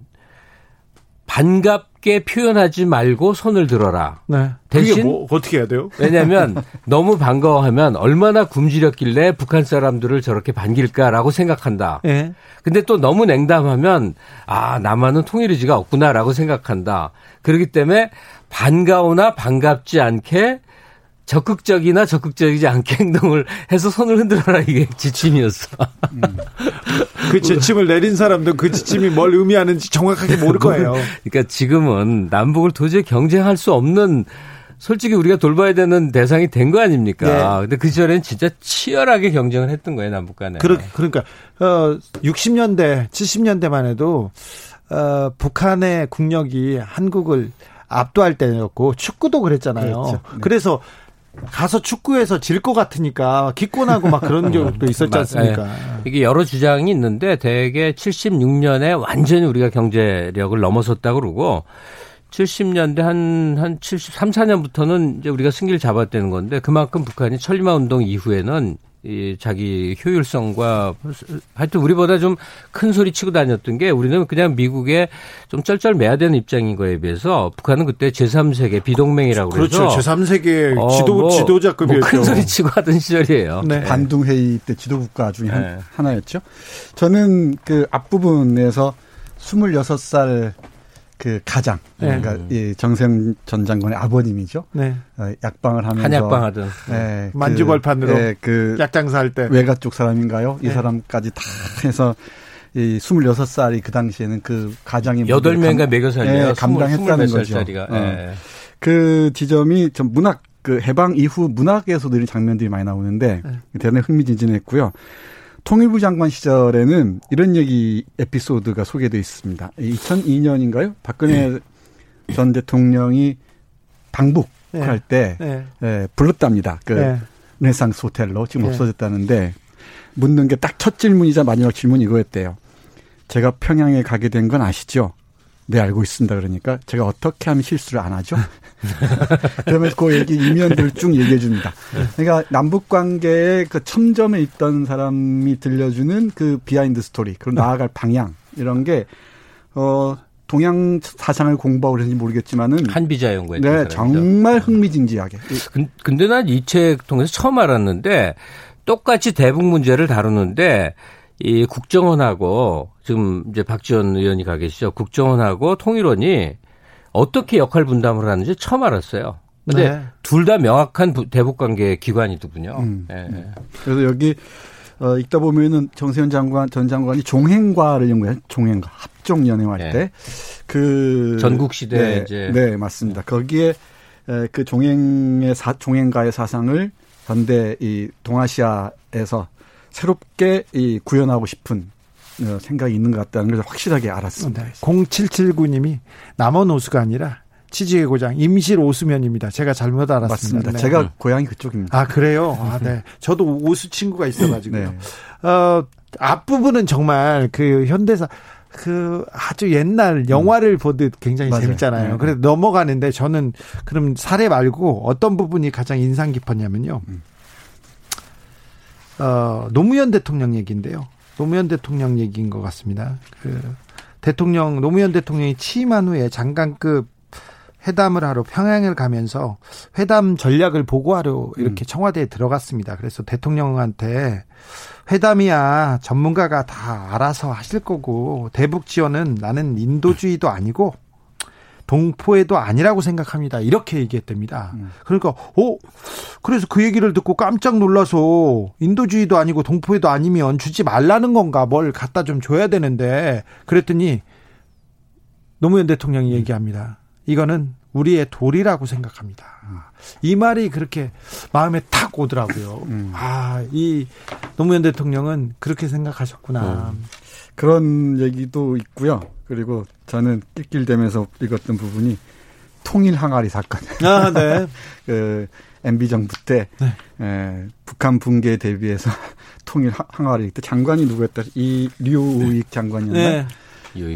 Speaker 7: 반갑게 표현하지 말고 손을 들어라. 네.
Speaker 1: 대신 뭐 어떻게 해야 돼요?
Speaker 7: 왜냐하면 너무 반가워하면 얼마나 굶주렸길래 북한 사람들을 저렇게 반길까라고 생각한다. 네. 근데 또 너무 냉담하면 아 남한은 통일 의지가 없구나라고 생각한다. 그렇기 때문에 반가우나 반갑지 않게 적극적이나 적극적이지 않게 행동을 해서 손을 흔들어라 이게 지침이었어. 음.
Speaker 1: 그 지침을 내린 사람도 그 지침이 뭘 의미하는지 정확하게 모를 거예요.
Speaker 7: 그러니까 지금은 남북을 도저히 경쟁할 수 없는 솔직히 우리가 돌봐야 되는 대상이 된 거 아닙니까? 네. 근데 그 시절에는 진짜 치열하게 경쟁을 했던 거예요, 남북 간에.
Speaker 1: 그러, 그러니까 어 60년대, 70년대만 해도 어 북한의 국력이 한국을 압도할 때였고 축구도 그랬잖아요. 그렇죠. 네. 그래서 가서 축구해서 질 것 같으니까 기권하고 막 그런 경우도 있었지 않습니까? 네.
Speaker 7: 이게 여러 주장이 있는데 대개 76년에 완전히 우리가 경제력을 넘어섰다 그러고 70년대 한, 한 73, 4년부터는 이제 우리가 승기를 잡았다는 건데 그만큼 북한이 천리마 운동 이후에는 이 자기 효율성과 하여튼 우리보다 좀 큰 소리 치고 다녔던 게 우리는 그냥 미국에 좀 쩔쩔매야 되는 입장인 거에 비해서 북한은 그때 제3세계 비동맹이라고
Speaker 1: 그렇죠. 그래서 제삼세계 어, 지도 뭐, 지도자급이었죠.
Speaker 7: 뭐 큰 소리 치고 하던 시절이에요.
Speaker 8: 네. 반둥 회의 때 지도 국가 중에 네. 하나였죠. 저는 그 앞부분에서 26살 그 가장 네. 그러니까 이 정세영 전 장관의 아버님이죠. 네. 어, 약방을 하면서
Speaker 7: 한약방 하던
Speaker 1: 네, 그, 만주벌판으로 네, 그 약장사할 때
Speaker 8: 외가 쪽 사람인가요? 이 네. 사람까지 다 해서 이 26살이 그 당시에는 그 가장이
Speaker 7: 8명인가 매겨 살려요.
Speaker 8: 네, 감당했다는 거죠. 어. 네. 그 지점이 좀 문학 그 해방 이후 문학에서도 이런 장면들이 많이 나오는데 네. 대단히 흥미진진했고요. 통일부 장관 시절에는 이런 얘기 에피소드가 소개되어 있습니다. 2002년인가요? 박근혜 네. 전 대통령이 방북할 네. 때 네. 예, 불렀답니다. 그 네. 르네상스 호텔로 지금 네. 없어졌다는데 묻는 게 딱 첫 질문이자 마지막 질문이 이거였대요. 제가 평양에 가게 된 건 아시죠? 네, 알고 있습니다. 그러니까 제가 어떻게 하면 실수를 안 하죠? 그러면서 그 얘기 이면들 쭉 얘기해 줍니다. 그러니까 남북 관계의 그 첨점에 있던 사람이 들려주는 그 behind story, 그리고 나아갈 방향 이런 게 어. 동양 사상을 공부하고 그랬는지 모르겠지만은
Speaker 7: 한비자 연구에
Speaker 8: 네 정말 흥미진진하게.
Speaker 7: 근데 난 이 책 통해서 처음 알았는데 똑같이 대북 문제를 다루는데 이 국정원하고 지금 이제 박지원 의원이 가 계시죠. 국정원하고 통일원이 어떻게 역할 분담을 하는지 처음 알았어요. 근데 네. 둘다 명확한 대북 관계 기관이더군요. 음. 네.
Speaker 8: 그래서 여기 어, 읽다 보면은 정세현 장관 전 장관이 종행과를 연구한 종행과 합종 연행할 네. 때그
Speaker 7: 전국 시대
Speaker 8: 네,
Speaker 7: 이제
Speaker 8: 네 맞습니다. 거기에 에, 그 종행의 사 종행과의 사상을 현대 이 동아시아에서 새롭게 이 구현하고 싶은 어, 생각이 있는 것 같다는 걸 확실하게 알았습니다. 네.
Speaker 1: 0779님이 남원 오수가 아니라 치즈의 고장 임실 오수면입니다. 제가 잘못 알았습니다.
Speaker 8: 맞습니다. 네. 제가 고향이 그쪽입니다.
Speaker 1: 아 그래요? 아 네. 저도 오수 친구가 있어가지고요. 네. 어 앞부분은 정말 그 현대사 그 아주 옛날 영화를 보듯 굉장히 맞아요. 재밌잖아요. 네. 그래서 넘어가는데 저는 그럼 사례 말고 어떤 부분이 가장 인상 깊었냐면요. 음. 어, 노무현 대통령 얘기인데요. 노무현 대통령 얘기인 것 같습니다. 그 대통령 노무현 대통령이 취임한 후에 장관급 회담을 하러 평양을 가면서 회담 전략을 보고하러 이렇게 음. 청와대에 들어갔습니다. 그래서 대통령한테 회담이야 전문가가 다 알아서 하실 거고 대북 지원은 나는 인도주의도 아니고 동포에도 아니라고 생각합니다. 이렇게 얘기했답니다. 음. 그러니까 어 그래서 그 얘기를 듣고 깜짝 놀라서 인도주의도 아니고 동포에도 아니면 주지 말라는 건가 뭘 갖다 좀 줘야 되는데 그랬더니 노무현 대통령이 얘기합니다. 이거는 우리의 도리라고 생각합니다. 이 말이 그렇게 마음에 탁 오더라고요. 음. 아, 이 노무현 대통령은 그렇게 생각하셨구나. 음.
Speaker 8: 그런 얘기도 있고요. 그리고 저는 낄낄대면서 읽었던 부분이 통일 항아리 사건. 아, 네. 그 MB 정부 때 네. 에, 북한 붕괴 대비해서 통일 항아리 때 장관이 누구였다? 이 류우익 장관이었나? 네.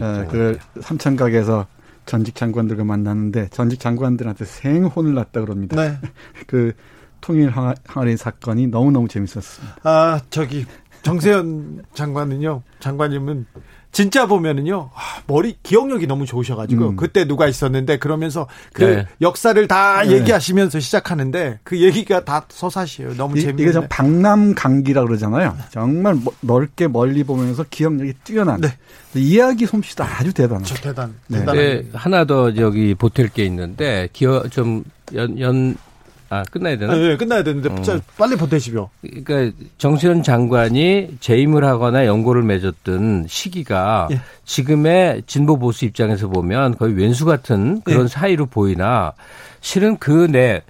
Speaker 8: 어, 그 삼천각에서 전직 장관들과 만났는데 전직 장관들한테 생혼을 났다 그럽니다. 네. 그 통일 항아리 사건이 너무너무 재밌었습니다.
Speaker 1: 아, 저기 정세현 장관은요. 장관님은 진짜 보면은요 아, 머리 기억력이 너무 좋으셔가지고 음. 그때 누가 있었는데 그러면서 그 네. 역사를 다 네. 얘기하시면서 시작하는데 그 얘기가 다 서사시에요. 너무 재밌는.
Speaker 8: 이게 좀 박남 강기라 그러잖아요. 정말 넓게 멀리 보면서 기억력이 뛰어난. 네. 이야기 솜씨도 아주 대단하죠.
Speaker 1: 대단.
Speaker 7: 네. 네. 하나 더 저기 보탤 게 있는데 기억 좀연 아 끝나야 되나?
Speaker 1: 네, 끝나야 되는데 어. 빨리 보태시오.
Speaker 7: 그러니까 정세현 장관이 재임을 하거나 연고를 맺었던 시기가 예. 지금의 진보 보수 입장에서 보면 거의 왼수 같은 그런 예. 사이로 보이나 실은 그 내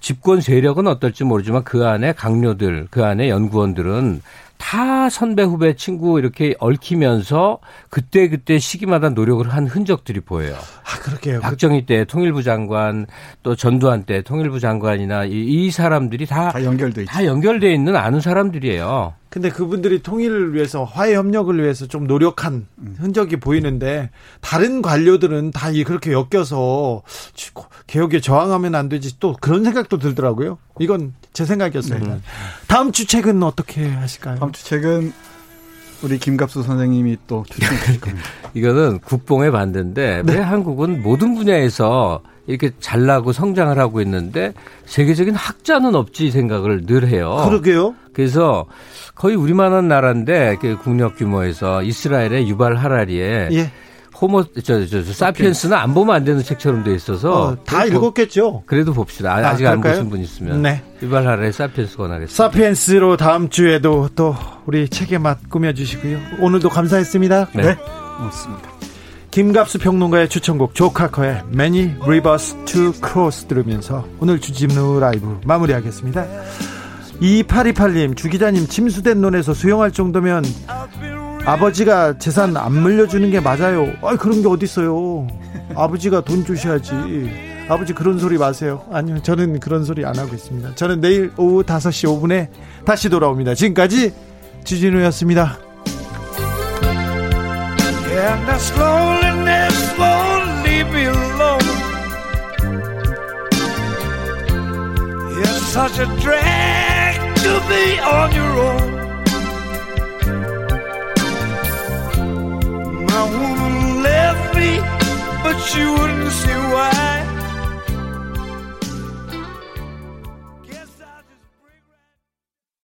Speaker 7: 집권 세력은 어떨지 모르지만 그 안에 강료들, 그 안에 연구원들은 다 선배 후배 친구 이렇게 얽히면서 그때 그때 시기마다 노력을 한 흔적들이 보여요.
Speaker 1: 아 그렇게요.
Speaker 7: 박정희 때 통일부 장관 또 전두환 때 통일부 장관이나 이, 이 사람들이 다,
Speaker 1: 다 연결돼
Speaker 7: 다 연결돼 있는 아는 사람들이에요.
Speaker 1: 근데 그분들이 통일을 위해서 화해 협력을 위해서 좀 노력한 흔적이 보이는데 다른 관료들은 다 그렇게 엮여서 개혁에 저항하면 안 되지 또 그런 생각도 들더라고요. 이건 제 생각이었어요. 네. 다음 주 책은 어떻게 하실까요?
Speaker 8: 다음 주 책은 우리 김갑수 선생님이 또 추천해 겁니다.
Speaker 7: 이거는 국뽕의 반대인데 네. 왜 한국은 모든 분야에서 이렇게 잘나고 성장을 하고 있는데 세계적인 학자는 없지 생각을 늘 해요.
Speaker 1: 그러게요.
Speaker 7: 그래서 거의 우리만한 나라인데 그 국력 규모에서 이스라엘의 유발 하라리에 예. 호모 저, 저, 저 사피엔스는 안 보면 안 되는 책처럼 돼 있어서
Speaker 1: 어, 다 읽었겠죠.
Speaker 7: 그래도 봅시다. 아, 직안 보신 분 있으면 네. 유발 하라의 사피엔스 권하겠습니다.
Speaker 1: 사피엔스로 다음 주에도 또 우리 책의 맛 꾸며주시고요. 오늘도 감사했습니다.
Speaker 8: 네, 네. 고맙습니다.
Speaker 1: 김갑수 평론가의 추천곡 조카커의 Many Rivers to Cross 들으면서 오늘 주집누 라이브 마무리하겠습니다. 2828님 주기자님 침수된 논에서 수영할 정도면 아버지가 재산 안 물려주는 게 맞아요. 아 그런 게 어딨어요. 아버지가 돈 주셔야지. 아버지 그런 소리 마세요. 아니요, 저는 그런 소리 안 하고 있습니다. 저는 내일 오후 5시 5분에 다시 돌아옵니다. 지금까지 지진우였습니다. And this loneliness won't leave me alone. It's such a drag to be on your own. My woman left me, but she wouldn't see why.